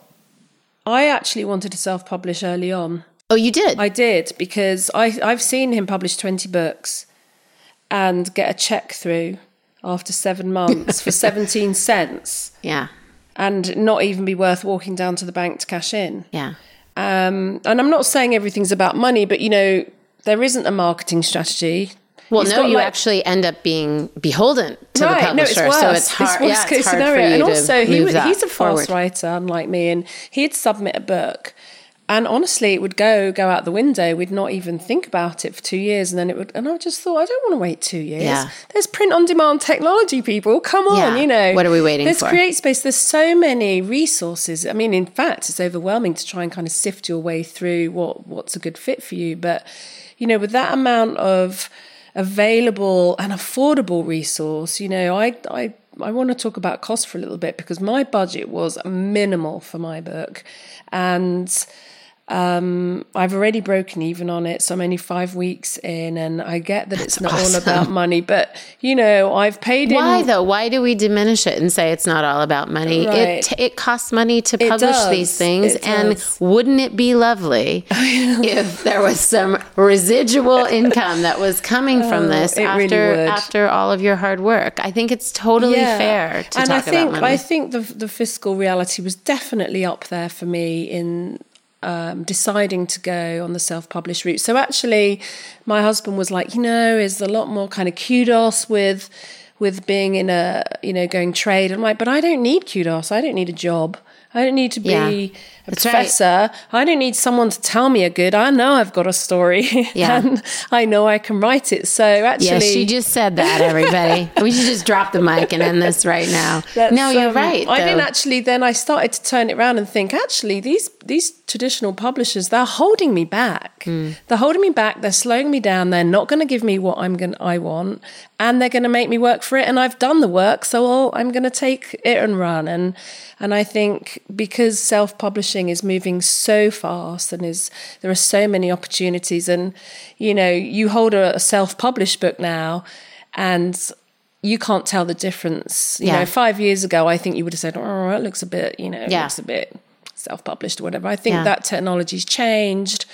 I actually wanted to self publish early on. oh you did I did because I, I've seen him publish 20 books and get a check through after seven months for <laughs> 17 cents yeah and not even be worth walking down to the bank to cash in. yeah Um, and I'm not saying everything's about money, but you know, there isn't a marketing strategy. well He's no you like- actually end up being beholden to the right, no, publisher it's worse. so it's hard worse yeah, case it's hard scenario. for you and to also, he move was, that he's a fast forward. writer, unlike me, and he'd submit a book. And honestly, it would go go out the window. We'd not even think about it for two years, and then it would. And I just thought, I don't want to wait two years. Yeah. There's print on demand technology, people. Come on, Yeah. you know. What are we waiting for? There's for? CreateSpace. There's so many resources. I mean, in fact, it's overwhelming to try and kind of sift your way through what what's a good fit for you. But you know, with that amount of available and affordable resource, you know, I I I want to talk about cost for a little bit because my budget was minimal for my book, and um, I've already broken even on it. So I'm only five weeks in, and I get that it's not all about money, but you know, I've paid in. Why though? Why do we diminish it and say it's not all about money? Right. It it costs money to publish these things, and wouldn't it be lovely <laughs> if there was some residual income that was coming from this Oh, it really after after all of your hard work? I think it's totally fair to and talk I think about money. I think the the fiscal reality was definitely up there for me in um, deciding to go on the self-published route. So actually, my husband was like, you know, is a lot more kind of kudos with with being in a you know going trade. I'm like, but I don't need kudos. I don't need a job. I don't need to be Yeah, a that's right. professor. I don't need someone to tell me a good. I know I've got a story, <laughs> Yeah. and I know I can write it. So actually, yeah, she just said that. Everybody, <laughs> we should just drop the mic and end this right now. <laughs> That's, no, you're um, right. I didn't actually. Then I started to turn it around and think. Actually, these these traditional publishers they're holding me back. Hmm. They're holding me back. They're slowing me down. They're not going to give me what I'm going I want, and they're going to make me work for it. And I've done the work, so I'll, I'm going to take it and run. And and I think because self publishing is moving so fast and is there are so many opportunities, and you know you hold a, a self published book now and you can't tell the difference. You Yeah. know, five years ago, I think you would have said, "Oh, it looks a bit, you know, it Yeah. looks a bit self-published or whatever." I think Yeah. that technology's changed.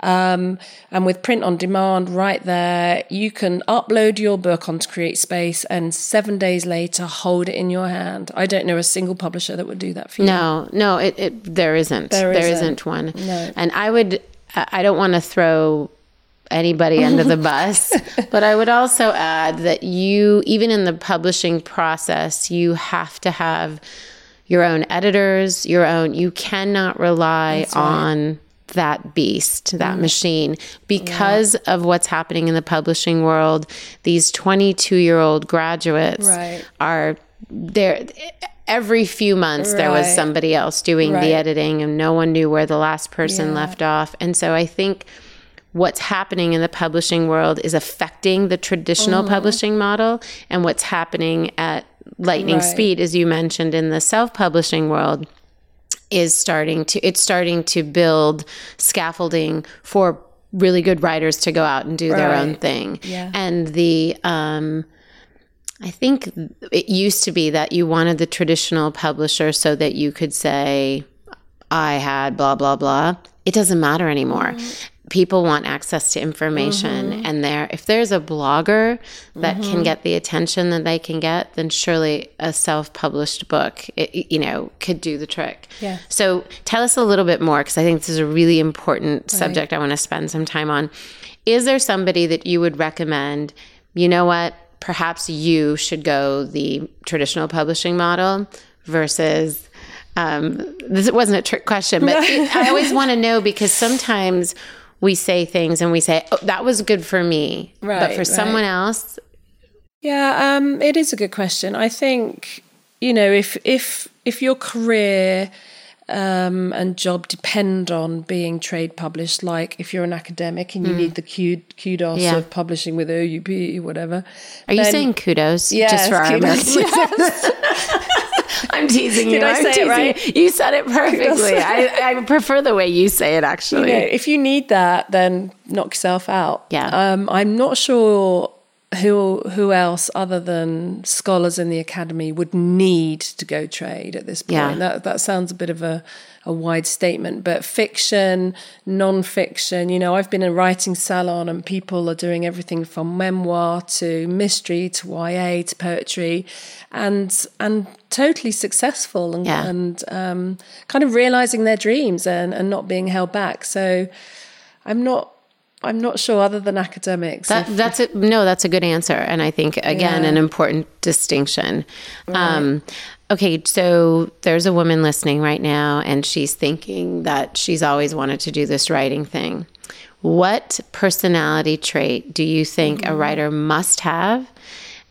Um, and with print on demand right there, you can upload your book onto CreateSpace and seven days later hold it in your hand. I don't know a single publisher that would do that for you. No, no, it, it there isn't. There there isn't. isn't one. No. And I would I I don't want to throw anybody under the <laughs> bus, but I would also add that you even in the publishing process, you have to have your own editors, your own you cannot rely on that beast, Mm. that machine, because of what's happening in the publishing world. These 22 year old graduates Right. are there every few months there was somebody else doing Right. the editing and no one knew where the last person Yeah. left off and so i think what's happening in the publishing world is affecting the traditional Mm-hmm. publishing model and what's happening at lightning Right. speed as you mentioned in the self-publishing world is starting to it's starting to build scaffolding for really good writers to go out and do their own thing Yeah. and the um I think it used to be that you wanted the traditional publisher so that you could say, I had blah, blah, blah. It doesn't matter anymore. People want access to information. And there, if there's a blogger that can get the attention that they can get, then surely a self published book, it, you know, could do the trick. Yeah. So tell us a little bit more, because I think this is a really important subject I want to spend some time on. Is there somebody that you would recommend? You know what? Perhaps you should go the traditional publishing model versus. Um, this wasn't a trick question, but I always want to know because sometimes we say things and we say, "Oh, that was good for me," but for right. someone else, Yeah, um, it is a good question. I think you know if if if your career um, and job depend on being trade published, like if you're an academic and you need the kud- kudos Mm. Yeah. of publishing with OUP, whatever. are you saying kudos Yes, just for our kudos. <laughs> <laughs> <laughs> I'm teasing you. Did I I'm say it teasing right? you. You said it perfectly. I, I prefer the way you say it, actually. you know, if you need that, then knock yourself out. Yeah. Um, I'm not sure who who else other than scholars in the academy would need to go trade at this point. Yeah. That that sounds a bit of a a wide statement, but fiction, non-fiction, you know, I've been in a writing salon and people are doing everything from memoir to mystery to YA to poetry and and totally successful and, Yeah. and um, kind of realizing their dreams and, and not being held back. So I'm not I'm not sure other than academics. That, that's a, no, that's a good answer, and I think again Yeah. an important distinction. Um, okay, so there's a woman listening right now, and she's thinking that she's always wanted to do this writing thing. What personality trait do you think Mm-hmm. a writer must have?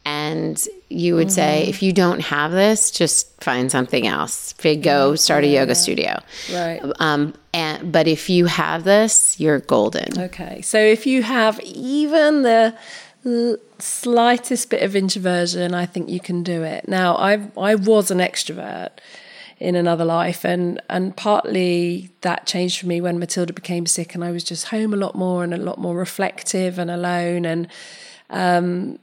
And you would say, Mm-hmm. if you don't have this, just find something else. Go start a yoga studio. Right. Um, and but if you have this, you're golden. Okay, so if you have even the l- slightest bit of introversion, I think you can do it. Now, I I was an extrovert in another life, and and partly that changed for me when Matilda became sick, and I was just home a lot more and a lot more reflective and alone, and um,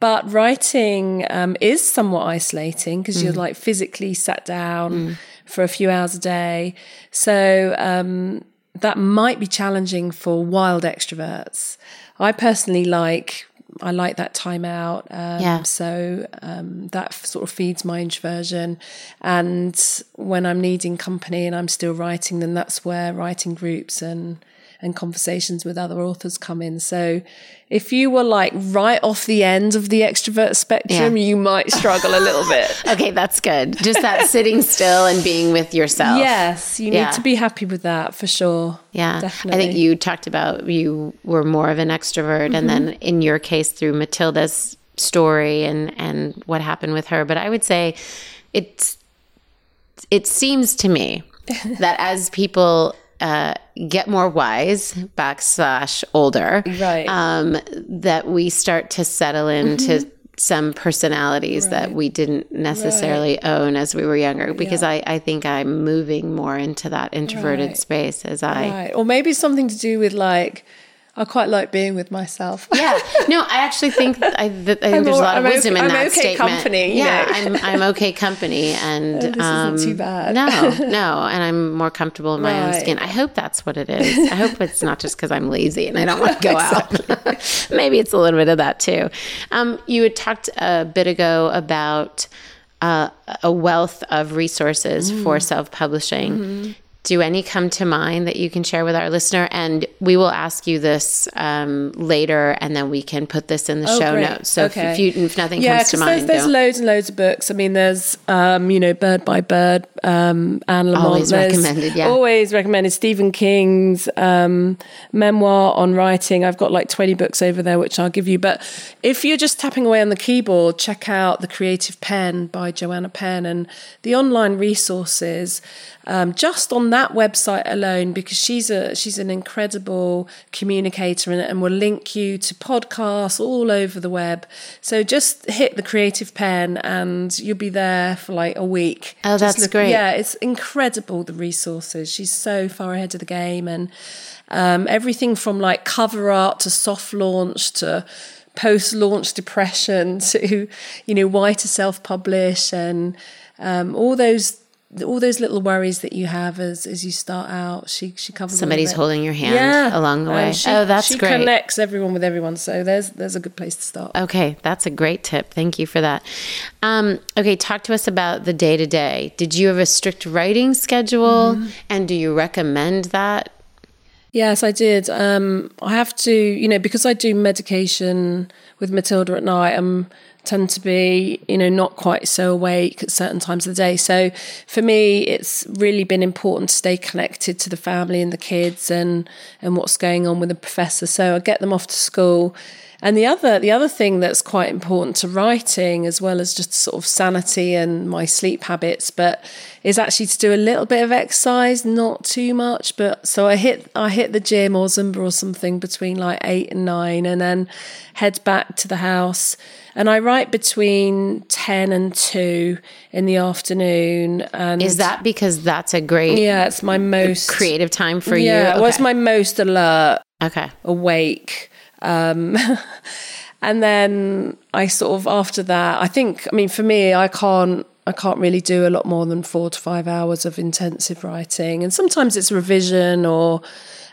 but writing um, is somewhat isolating because you're like physically sat down for a few hours a day. So um, that might be challenging for wild extroverts. I personally like. I like that time out. Um, Yeah. So um, that f- sort of feeds my introversion. And when I'm needing company and I'm still writing, then that's where writing groups and and conversations with other authors come in. So if you were like right off the end of the extrovert spectrum, Yeah. you might struggle a little bit. <laughs> Okay, that's good. Just that sitting still and being with yourself. Yes, you Yeah. need to be happy with that for sure. Yeah. definitely. I think you talked about you were more of an extrovert and then Mm-hmm. in your case through Matilda's story and and what happened with her, but I would say it's it seems to me <laughs> that as people uh, get more wise backslash older, Right. um, that we start to settle into Mm-hmm. some personalities that we didn't necessarily own as we were younger. Because I, I think I'm moving more into that introverted Right. space as I Right. Or maybe something to do with like, I quite like being with myself. yeah, <laughs> no, I actually think I, that, I think there's a lot of I'm wisdom okay, in I'm that okay statement. company, you yeah, know. I'm I'm okay company, and <laughs> This um, isn't too bad. no, <laughs> no, and I'm more comfortable in my own skin. I hope that's what it is. I hope it's not just because I'm lazy and I don't want to go out. Maybe it's a little bit of that too. Um, you had talked a bit ago about uh, a wealth of resources Mm. for self publishing. Mm-hmm. Do any come to mind that you can share with our listener? And we will ask you this um, later, and then we can put this in the show Oh, great. notes. So if, if, you, if nothing yeah, comes to mind, there's, there's loads and loads of books. I mean, there's um, you know, Bird by Bird, um, Anne Lamott. Always There's recommended, yeah. Always recommended. Stephen King's um, memoir on writing. I've got like 20 books over there, which I'll give you. But if you're just tapping away on the keyboard, check out The Creative Penn by Joanna Penn and the online resources um, just on that website alone, because she's a she's an incredible communicator and, and will link you to podcasts all over the web. So just hit the Creative Penn and you'll be there for like a week. Oh, Just that's great. Yeah, it's incredible the resources. She's so far ahead of the game, and um, everything from like cover art to soft launch to post launch depression <laughs> to you know why to self publish and um, all those all those little worries that you have as as you start out. She she covers Somebody's holding your hand along the way. she- oh, that's she great. connects everyone with everyone. So there's there's a good place to start. Okay, that's a great tip. Thank you for that. Um, okay, talk to us about the day to day. Did you have a strict writing schedule, Mm-hmm. and do you recommend that? Yes, I did. Um, I have to, you know, because I do medication with Matilda at night. I'm tend to be, you know, not quite so awake at certain times of the day. So for me, it's really been important to stay connected to the family and the kids and and what's going on with the professor. So I get them off to school. And the other the other thing that's quite important to writing, as well as just sort of sanity and my sleep habits, but is actually to do a little bit of exercise, not too much. But so I hit I hit the gym or Zumba or something between like eight and nine, and then head back to the house. And I write between ten and two in the afternoon. And Is that because that's a great yeah, it's my most creative time for yeah, you? well, it's Okay. my most alert okay. awake. Um, <laughs> and then I sort of after that, I think, I mean, for me, I can't, I can't really do a lot more than four to five hours of intensive writing. And sometimes it's revision or,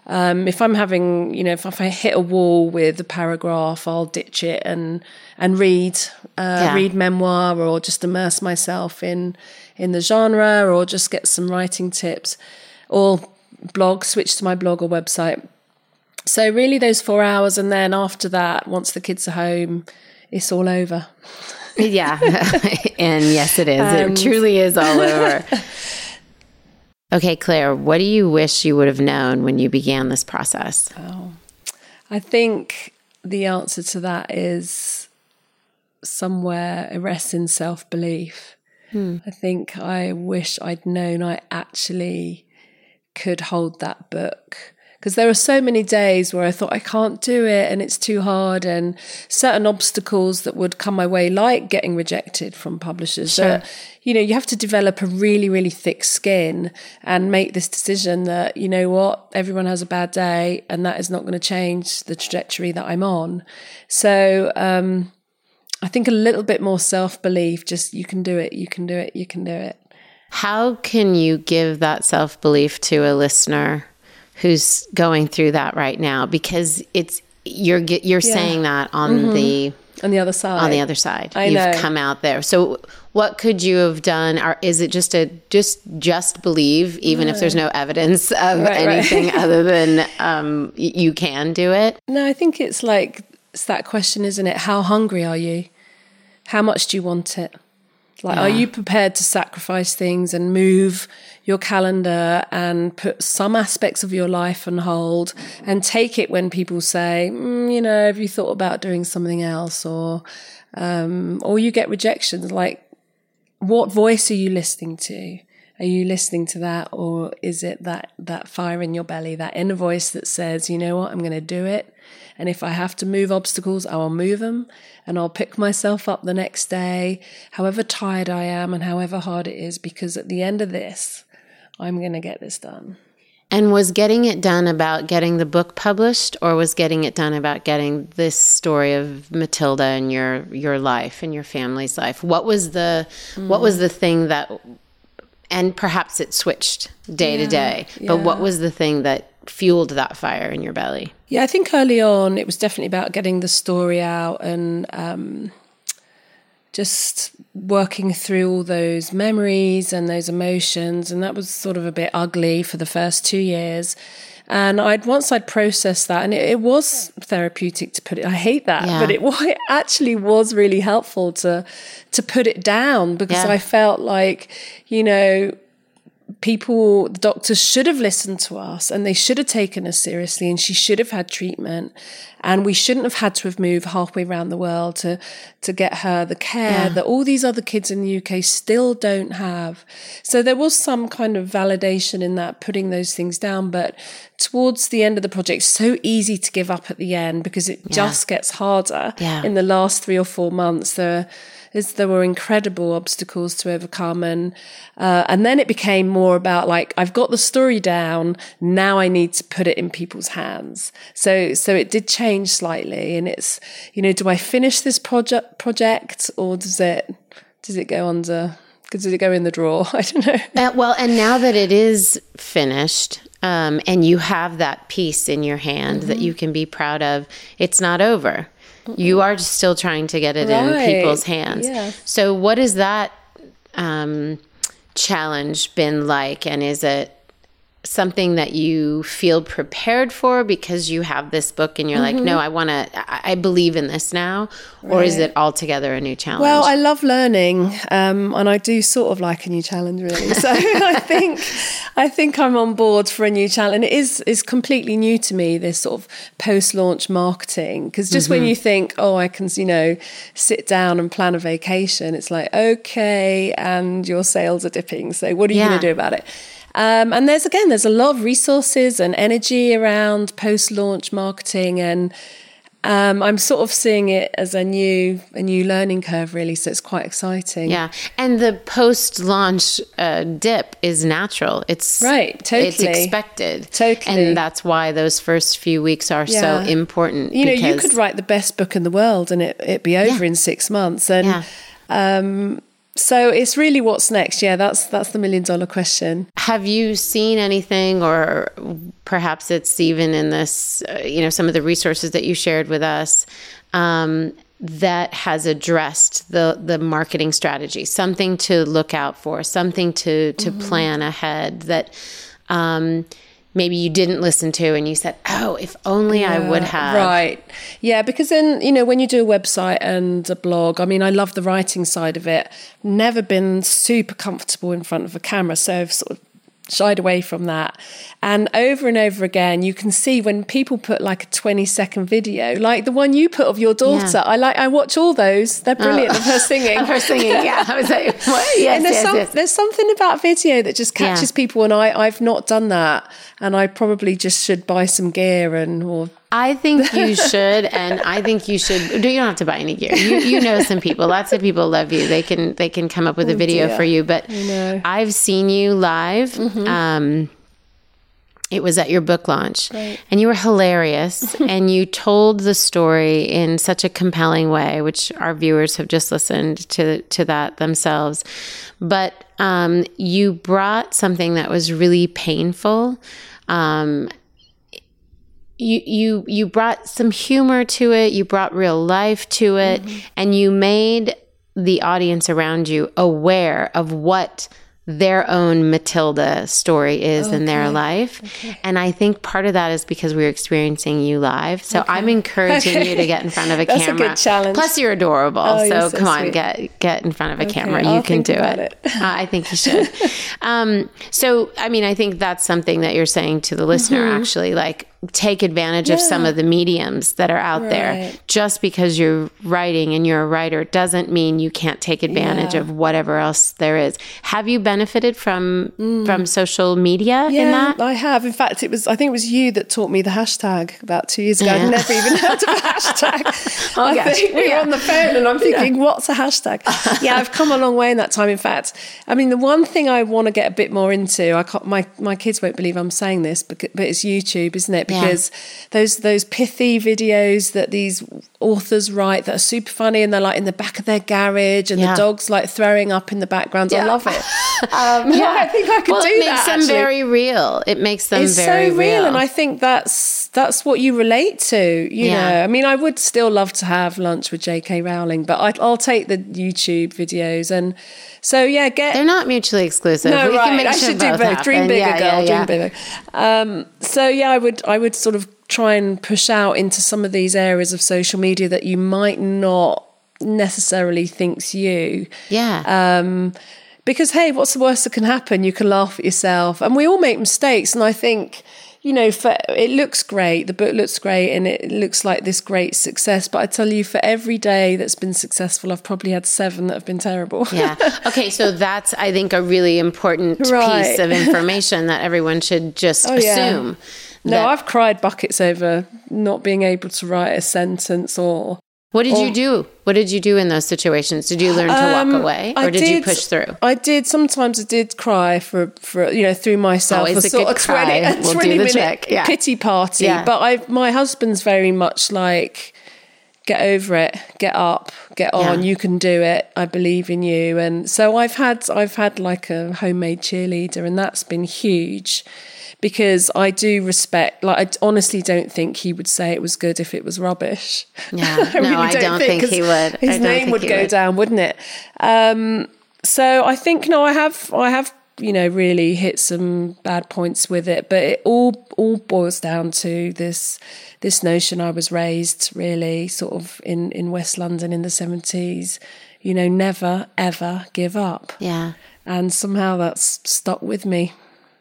um, if I'm having, you know, if, if I hit a wall with a paragraph, I'll ditch it and and read, uh, Yeah. read memoir or just immerse myself in in the genre or just get some writing tips or blog, switch to my blog or website. So really those four hours and then after that, once the kids are home, it's all over. Yeah. <laughs> and yes, it is. it truly is all over. <laughs> Okay, Claire, what do you wish you would have known when you began this process? Oh. I think the answer to that is somewhere it rests in self belief. Hmm. I think I wish I'd known I actually could hold that book. Because there are so many days where I thought I can't do it and it's too hard, and certain obstacles that would come my way, like getting rejected from publishers. That, you know, you have to develop a really, really thick skin and make this decision that, you know what, everyone has a bad day and that is not going to change the trajectory that I'm on. So, um, I think a little bit more self belief, just you can do it, you can do it, you can do it. How can you give that self belief to a listener who's going through that right now? Because it's you're you're saying that on the On the other side. on the other side. I You've know. come out there. So what could you have done? Or is it just a just just believe, even if there's no evidence of Right, right. anything <laughs> other than um, you can do it? No, I think it's like it's that question, isn't it? How hungry are you? How much do you want it? Like, are you prepared to sacrifice things and move your calendar and put some aspects of your life on hold and take it when people say, mm, you know, have you thought about doing something else? Or, um, or you get rejections. Like, what voice are you listening to? Are you listening to that, or is it that that fire in your belly, that inner voice that says, you know what, I'm going to do it, and if I have to move obstacles, I will move them, and I'll pick myself up the next day, however tired I am and however hard it is, because at the end of this, I'm going to get this done. And was getting it done about getting the book published, or was getting it done about getting this story of Matilda and your your life and your family's life? What was the what was the thing that, and perhaps it switched day to day, but what was the thing that fueled that fire in your belly? Yeah, I think early on it was definitely about getting the story out and um, just working through all those memories and those emotions. And that was sort of a bit ugly for the first two years. And I'd once I'd processed that, and it, it was therapeutic to put it. I hate that, Yeah. but it, <laughs> it actually was really helpful to to put it down because Yeah. I felt like, you know, people, the doctors should have listened to us and they should have taken us seriously and she should have had treatment. And we shouldn't have had to have moved halfway around the world to, to get her the care that all these other kids in the UK still don't have. So there was some kind of validation in that, putting those things down. But towards the end of the project, so easy to give up at the end because it just gets harder Yeah. in the last three or four months. There, is there were incredible obstacles to overcome and uh, and then it became more about like I've got the story down now I need to put it in people's hands. So so it did change slightly and it's you know do I finish this project project or does it does it go under does it go in the drawer? <laughs> I don't know. Uh, well, and now that it is finished, um, and you have that piece in your hand that you can be proud of, it's not over. You are still trying to get it in people's hands. Yeah. So, what has that um, challenge been like? And is it something that you feel prepared for because you have this book and you're like, Mm-hmm. no, I want to, I, believe in this now? Or is it altogether a new challenge? Well, I love learning, um, and I do sort of like a new challenge, really. So <laughs> <laughs> I think, I think I'm on board for a new challenge. And it is is completely new to me this sort of post launch marketing because just Mm-hmm. when you think, oh, I can, you know, sit down and plan a vacation, it's like okay, and your sales are dipping. So what are you Yeah. going to do about it? Um, and there's again, there's a lot of resources and energy around post launch marketing and. Um, I'm sort of seeing it as a new a new learning curve, really. So it's quite exciting. Yeah, and the post-launch uh, dip is natural. It's Right, It's totally. expected, Totally. and that's why those first few weeks are so important. You know, you could write the best book in the world, and it it be over Yeah. in six months. And Yeah. um, so it's really what's next. Yeah, that's that's the million dollar question. Have you seen anything, or perhaps it's even in this, uh, you know, some of the resources that you shared with us um, that has addressed the the marketing strategy? Something to look out for, something to to Mm-hmm. plan ahead that. Um, Maybe you didn't listen to, and you said, "Oh, if only I would have." Right. Yeah, because then, you know, when you do a website and a blog, I mean, I love the writing side of it. Never been super comfortable in front of a camera. So I've sort of shied away from that. And over and over again, you can see when people put like a 20 second video, like the one you put of your daughter. Yeah. I like, I watch all those. They're brilliant oh. of her singing. <laughs> Of her singing, yeah. I was like, <laughs> what? Yes, and there's, yes, some, yes. there's something about video that just catches Yeah. people, and I, I've not done that. And I probably just should buy some gear and or I think you <laughs> should, and I think you should. You don't have to buy any gear. You, you know some people. Lots of people love you. They can they can come up with a video Oh, dear. for you. But. Mm-hmm. I've seen you live. Um, it was at your book launch, and you were hilarious, <laughs> and you told the story in such a compelling way, which our viewers have just listened to to that themselves. But um, you brought something that was really painful. Um, you you you brought some humor to it you brought real life to it and you made the audience around you aware of what their own Matilda story is in their life. And I think part of that is because we are experiencing you live. So I'm encouraging Okay. you to get in front of a <laughs> That's a camera. good challenge. Plus you're adorable. Oh, so, you're so come on, get get in front of a camera. You I'll can do it. it. <laughs> Uh, I think you should. <laughs> um, so I mean, I think that's something that you're saying to the listener Mm-hmm. actually like take advantage of some of the mediums that are out there. Just because you're writing and you're a writer doesn't mean you can't take advantage Yeah. of whatever else there is. Have you benefited from mm. from social media in that? I have. In fact, it was I think it was you that taught me the hashtag about two years ago. Yeah. I'd never even heard of a <laughs> hashtag. Oh, I gosh. think we were Yeah. on the phone and I'm thinking, what's a hashtag? yeah, I've come a long way in that time. In fact, I mean, the one thing I want to get a bit more into, I can't, my my kids won't believe I'm saying this, but but it's YouTube, isn't it? Yeah. Because those those pithy videos that these authors write that are super funny and they're like in the back of their garage and Yeah. the dog's like throwing up in the background. I love it. <laughs> <laughs> Um, I think I could well, do it makes that. them actually very real. It makes them it's very so real, and I think that's that's what you relate to. You Yeah. know, I mean, I would still love to have lunch with J.K. Rowling, but I, I'll take the YouTube videos, and so yeah, get they're not mutually exclusive. no we right. can make I sure should do both. happen. Dream bigger, Yeah, girl. yeah, yeah. Dream bigger. Um, so yeah, I would I would sort of try and push out into some of these areas of social media that you might not necessarily think's you. Yeah. Um, because hey, what's the worst that can happen? You can laugh at yourself, and we all make mistakes. And I think, you know, for it looks great. The book looks great, and it looks like this great success. But I tell you, for every day that's been successful, I've probably had seven that have been terrible. yeah. <laughs> Okay, so that's I think a really important piece of <laughs> information that everyone should just Oh, yeah. assume. no, that- I've cried buckets over not being able to write a sentence or. What did you do? What did you do in those situations? Did you learn to walk away, or Um, I did, you push through? I did. Sometimes I did cry for for you know through myself. Always a a sort good of cry. a We'll do 20 the minute. Yeah. pity party. Yeah. But I, my husband's very much like, get over it, get up, get on. Yeah. You can do it. I believe in you. And so I've had I've had like a homemade cheerleader, and that's been huge. Because I do respect, like, I honestly don't think he would say it was good if it was rubbish. Yeah. <laughs> No, I don't think he would. His name would go would. down, wouldn't it? Um, so I think no, I have, I have, you know, really hit some bad points with it, but it all all boils down to this this notion I was raised really sort of in in West London in the seventies. You know, never ever give up, Yeah. and somehow that's stuck with me.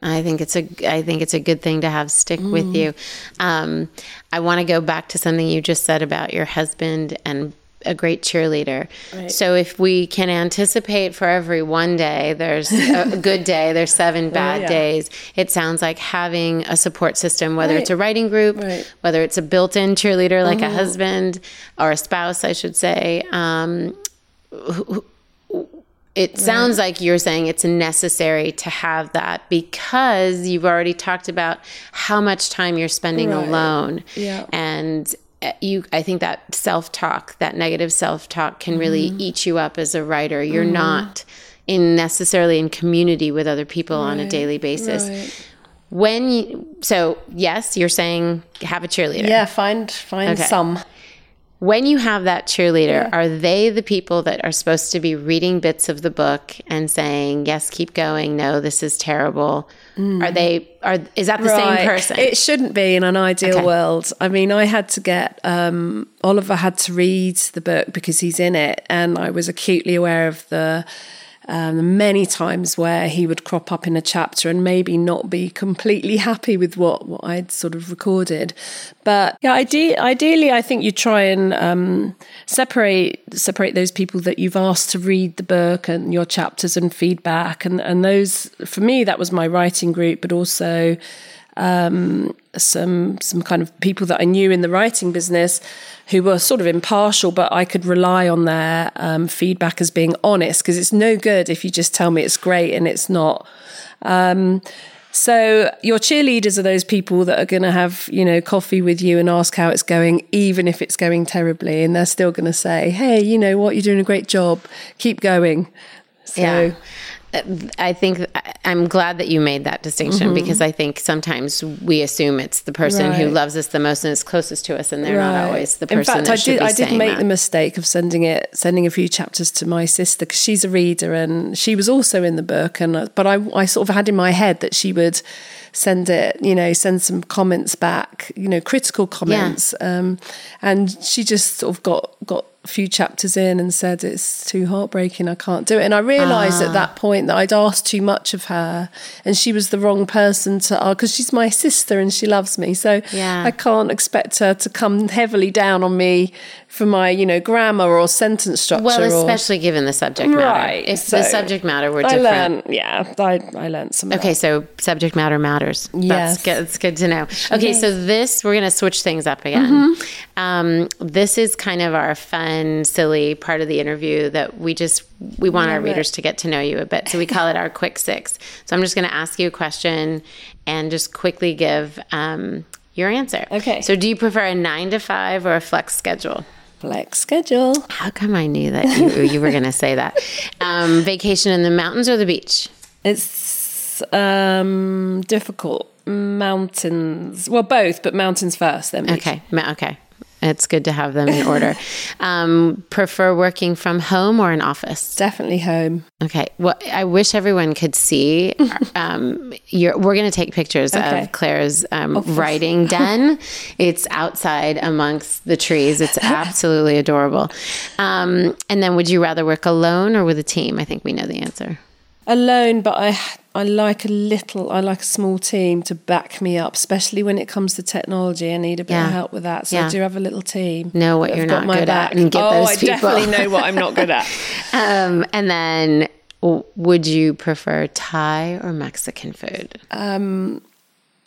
I think it's a I think it's a good thing to have stick with you. Um, I want to go back to something you just said about your husband and a great cheerleader. So if we can anticipate for every one day, there's a <laughs> good day, there's seven bad yeah. days. It sounds like having a support system, whether Right. it's a writing group, Right. whether it's a built-in cheerleader like a husband or a spouse, I should say. Um, it sounds like you're saying it's necessary to have that because you've already talked about how much time you're spending Right. alone. Yeah. And uh, you I think that self-talk, that negative self-talk can really Mm-hmm. eat you up as a writer. You're not in necessarily in community with other people on a daily basis. Right. When you so yes, you're saying have a cheerleader. Yeah, find find Okay. some. When you have that cheerleader, are they the people that are supposed to be reading bits of the book and saying, "Yes, keep going. No, this is terrible." Are they are is that the same Mm. Person? It shouldn't be in an ideal Okay. world. I mean, I had to get um, Oliver had to read the book because he's in it, and I was acutely aware of the. Um, many times where he would crop up in a chapter and maybe not be completely happy with what, what I'd sort of recorded, but yeah, ide- ideally, I think you try and um, separate separate those people that you've asked to read the book and your chapters and feedback, and and those for me that was my writing group, but also um, some some kind of people that I knew in the writing business who were sort of impartial, but I could rely on their um, feedback as being honest because it's no good if you just tell me it's great and it's not. Um, so your cheerleaders are those people that are going to have you know coffee with you and ask how it's going, even if it's going terribly, and they're still going to say, "Hey, you know what? You're doing a great job. Keep going." So, yeah. Uh, I think I'm glad that you made that distinction because I think sometimes we assume it's the person who Mm-hmm. Loves us the most and is closest to us, and they're not always the person. In fact, I did. I did make that. the mistake of sending it, sending a few chapters to my sister because she's a reader and she was also in the book. And uh, but I, I sort of had in my head that she would send it, you know, send some comments back, you know, critical comments. Um, and she just sort of got got a few chapters in and said it's too heartbreaking i can't do it. And i realized at ah. that point that i'd asked too much of her and she was the wrong person to ask because she's my sister and she loves me. So Yeah. i can't expect her to come heavily down on me for my you know grammar or sentence structure Well, or- especially given the subject matter. Right, If the so subject matter were I different. learned, yeah, I, I learned some. Okay, so subject matter matters. That's Yes. good. It's good to know. Okay, so this we're going to switch things up again. Mm-hmm. Um, this is kind of our fun, silly part of the interview that we just we want our readers to get to know you a bit. So we call it our quick six. So I'm just going to ask you a question and just quickly give um, your answer. Okay. So do you prefer a nine to five or a flex schedule? Flex schedule. How come I knew that you, you were going to say that? Um, vacation in the mountains or the beach? It's um, difficult. Mountains. Well, both, but mountains first. Then beach. Okay. ma- Okay. It's good to have them in order. <laughs> um, prefer working from home or an office? Definitely home. Okay. Well, I wish everyone could see. <laughs> Um, your, we're going to take pictures Okay. of Claire's um, writing <laughs> den. It's outside amongst the trees. It's absolutely adorable. Um, and then, would you rather work alone or with a team? I think we know the answer. Alone, but I I like a little. I like a small team to back me up, especially when it comes to technology. I need a bit Yeah. of help with that, so Yeah. I do have a little team. Know what you're not good at and get oh, those I people. definitely know what I'm not good at. <laughs> Um, and then, would you prefer Thai or Mexican food?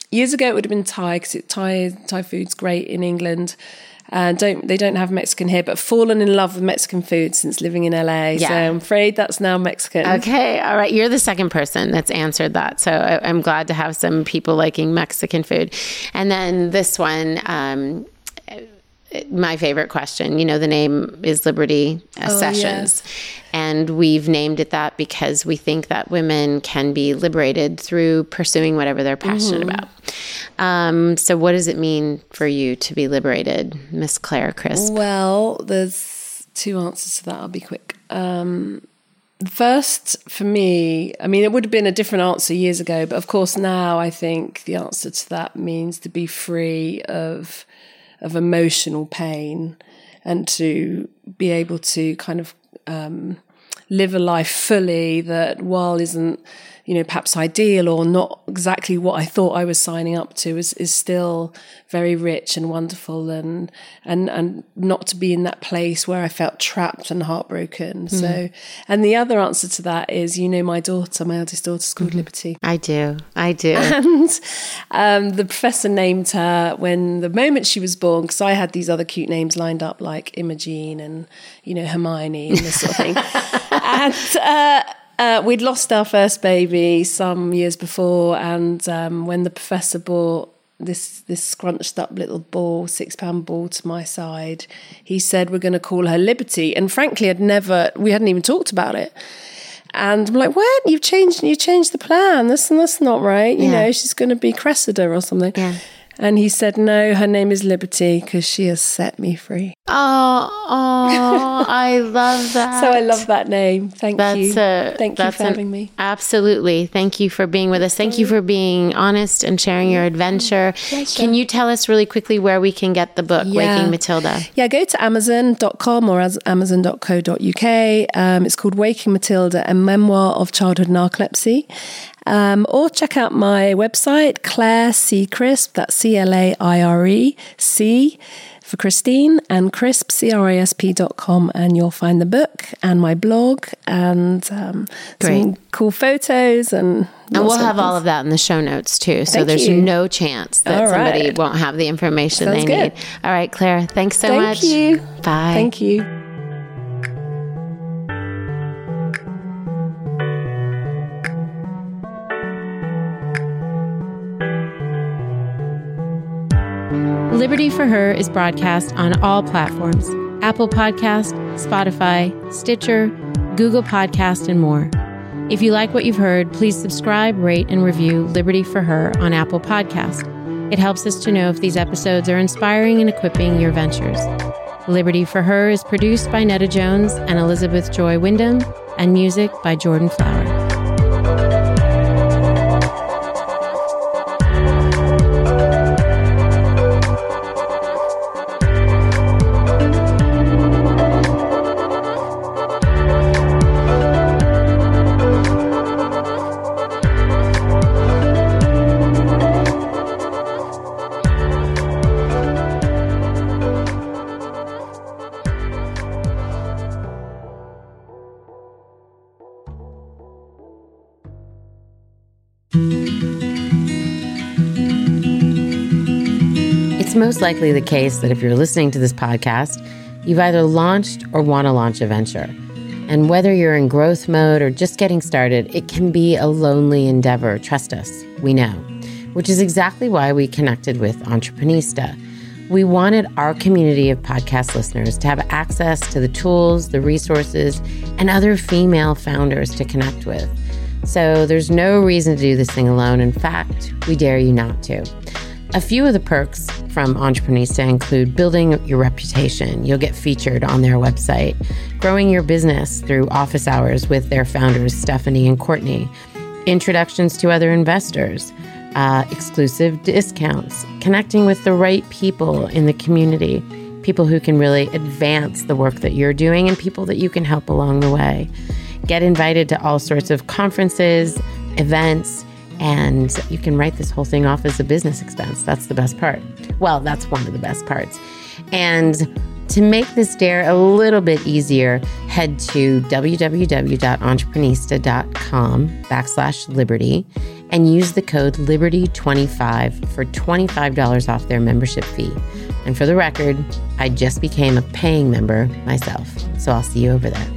Years ago, it would have been Thai because Thai Thai food's great in England. And don't they don't have Mexican here, but fallen in love with Mexican food since living in LA. So Yeah. I'm afraid that's now Mexican. Okay, all right. You're the second person that's answered that. So I, I'm glad to have some people liking Mexican food. And then this one, um, my favorite question. You know, the name is Liberty uh, Sessions. And we've named it that because we think that women can be liberated through pursuing whatever they're passionate about. Um, so, what does it mean for you to be liberated, Miss Claire Crisp? Well, there's two answers to that. I'll be quick. Um, first, for me, I mean, it would have been a different answer years ago, but of course, now I think the answer to that means to be free of of emotional pain and to be able to kind of um, live a life fully that while isn't you know perhaps ideal or not exactly what I thought I was signing up to is is still very rich and wonderful and and and not to be in that place where I felt trapped and heartbroken so and the other answer to that is you know my daughter my eldest daughter's called Liberty I do. I do. <laughs> and um, the professor named her when the moment she was born because I had these other cute names lined up like Imogene and you know Hermione and this sort of thing. <laughs> and uh, uh, we'd lost our first baby some years before, and um, when the professor brought this this scrunched up little ball, six pound ball to my side, he said we're going to call her Liberty. And frankly, I'd never we hadn't even talked about it. And I'm like, what? You've changed. You changed the plan. This and that's not right. You Yeah. know, she's going to be Cressida or something. Yeah. And he said, no, her name is Liberty because she has set me free. Oh, oh, I love that. <laughs> So I love that name. Thank That's you. a, Thank you for an- having me. Absolutely. Thank you for being with us. Thank you for being honest and sharing your adventure. Can you tell us really quickly where we can get the book, Yeah. Waking Matilda? Yeah, go to amazon.com or amazon.co.uk. Um, it's called Waking Matilda, a memoir of childhood narcolepsy. Um, or check out my website, Claire C. Crisp, that's C L A I R E C for Christine, and crisp, C R I S P dot com, and you'll find the book and my blog and um, some cool photos. And, And we'll have all of that in the show notes too. So Thank there's you. no chance that All somebody won't have the information Sounds they good. need. All right, Claire, thanks so Thank much. Thank you. Bye. Thank you. Liberty for Her is broadcast on all platforms Apple Podcast, Spotify, Stitcher, Google Podcast, and more. If you like what you've heard, please subscribe, rate, and review Liberty for Her on Apple Podcast. It helps us to know if these episodes are inspiring and equipping your ventures. Liberty for Her is produced by Nada Jones and Elizabeth Joy Wyndham, and music by Jordan Flower. Most likely the case that if you're listening to this podcast, you've either launched or want to launch a venture. And whether you're in growth mode or just getting started, it can be a lonely endeavor. Trust us, we know. Which is exactly why we connected with Entreprenista. We wanted our community of podcast listeners to have access to the tools, the resources, and other female founders to connect with. So there's no reason to do this thing alone. In fact, we dare you not to. A few of the perks from Entreprenista include building your reputation. You'll get featured on their website, growing your business through office hours with their founders, Stephanie and Courtney, introductions to other investors, uh, exclusive discounts, connecting with the right people in the community, people who can really advance the work that you're doing, and people that you can help along the way. Get invited to all sorts of conferences, events, and you can write this whole thing off as a business expense. That's the best part. Well, that's one of the best parts. And to make this dare a little bit easier, head to www.entreprenista.com backslash liberty and use the code liberty25 for $25 off their membership fee. And for the record, I just became a paying member myself. So I'll see you over there.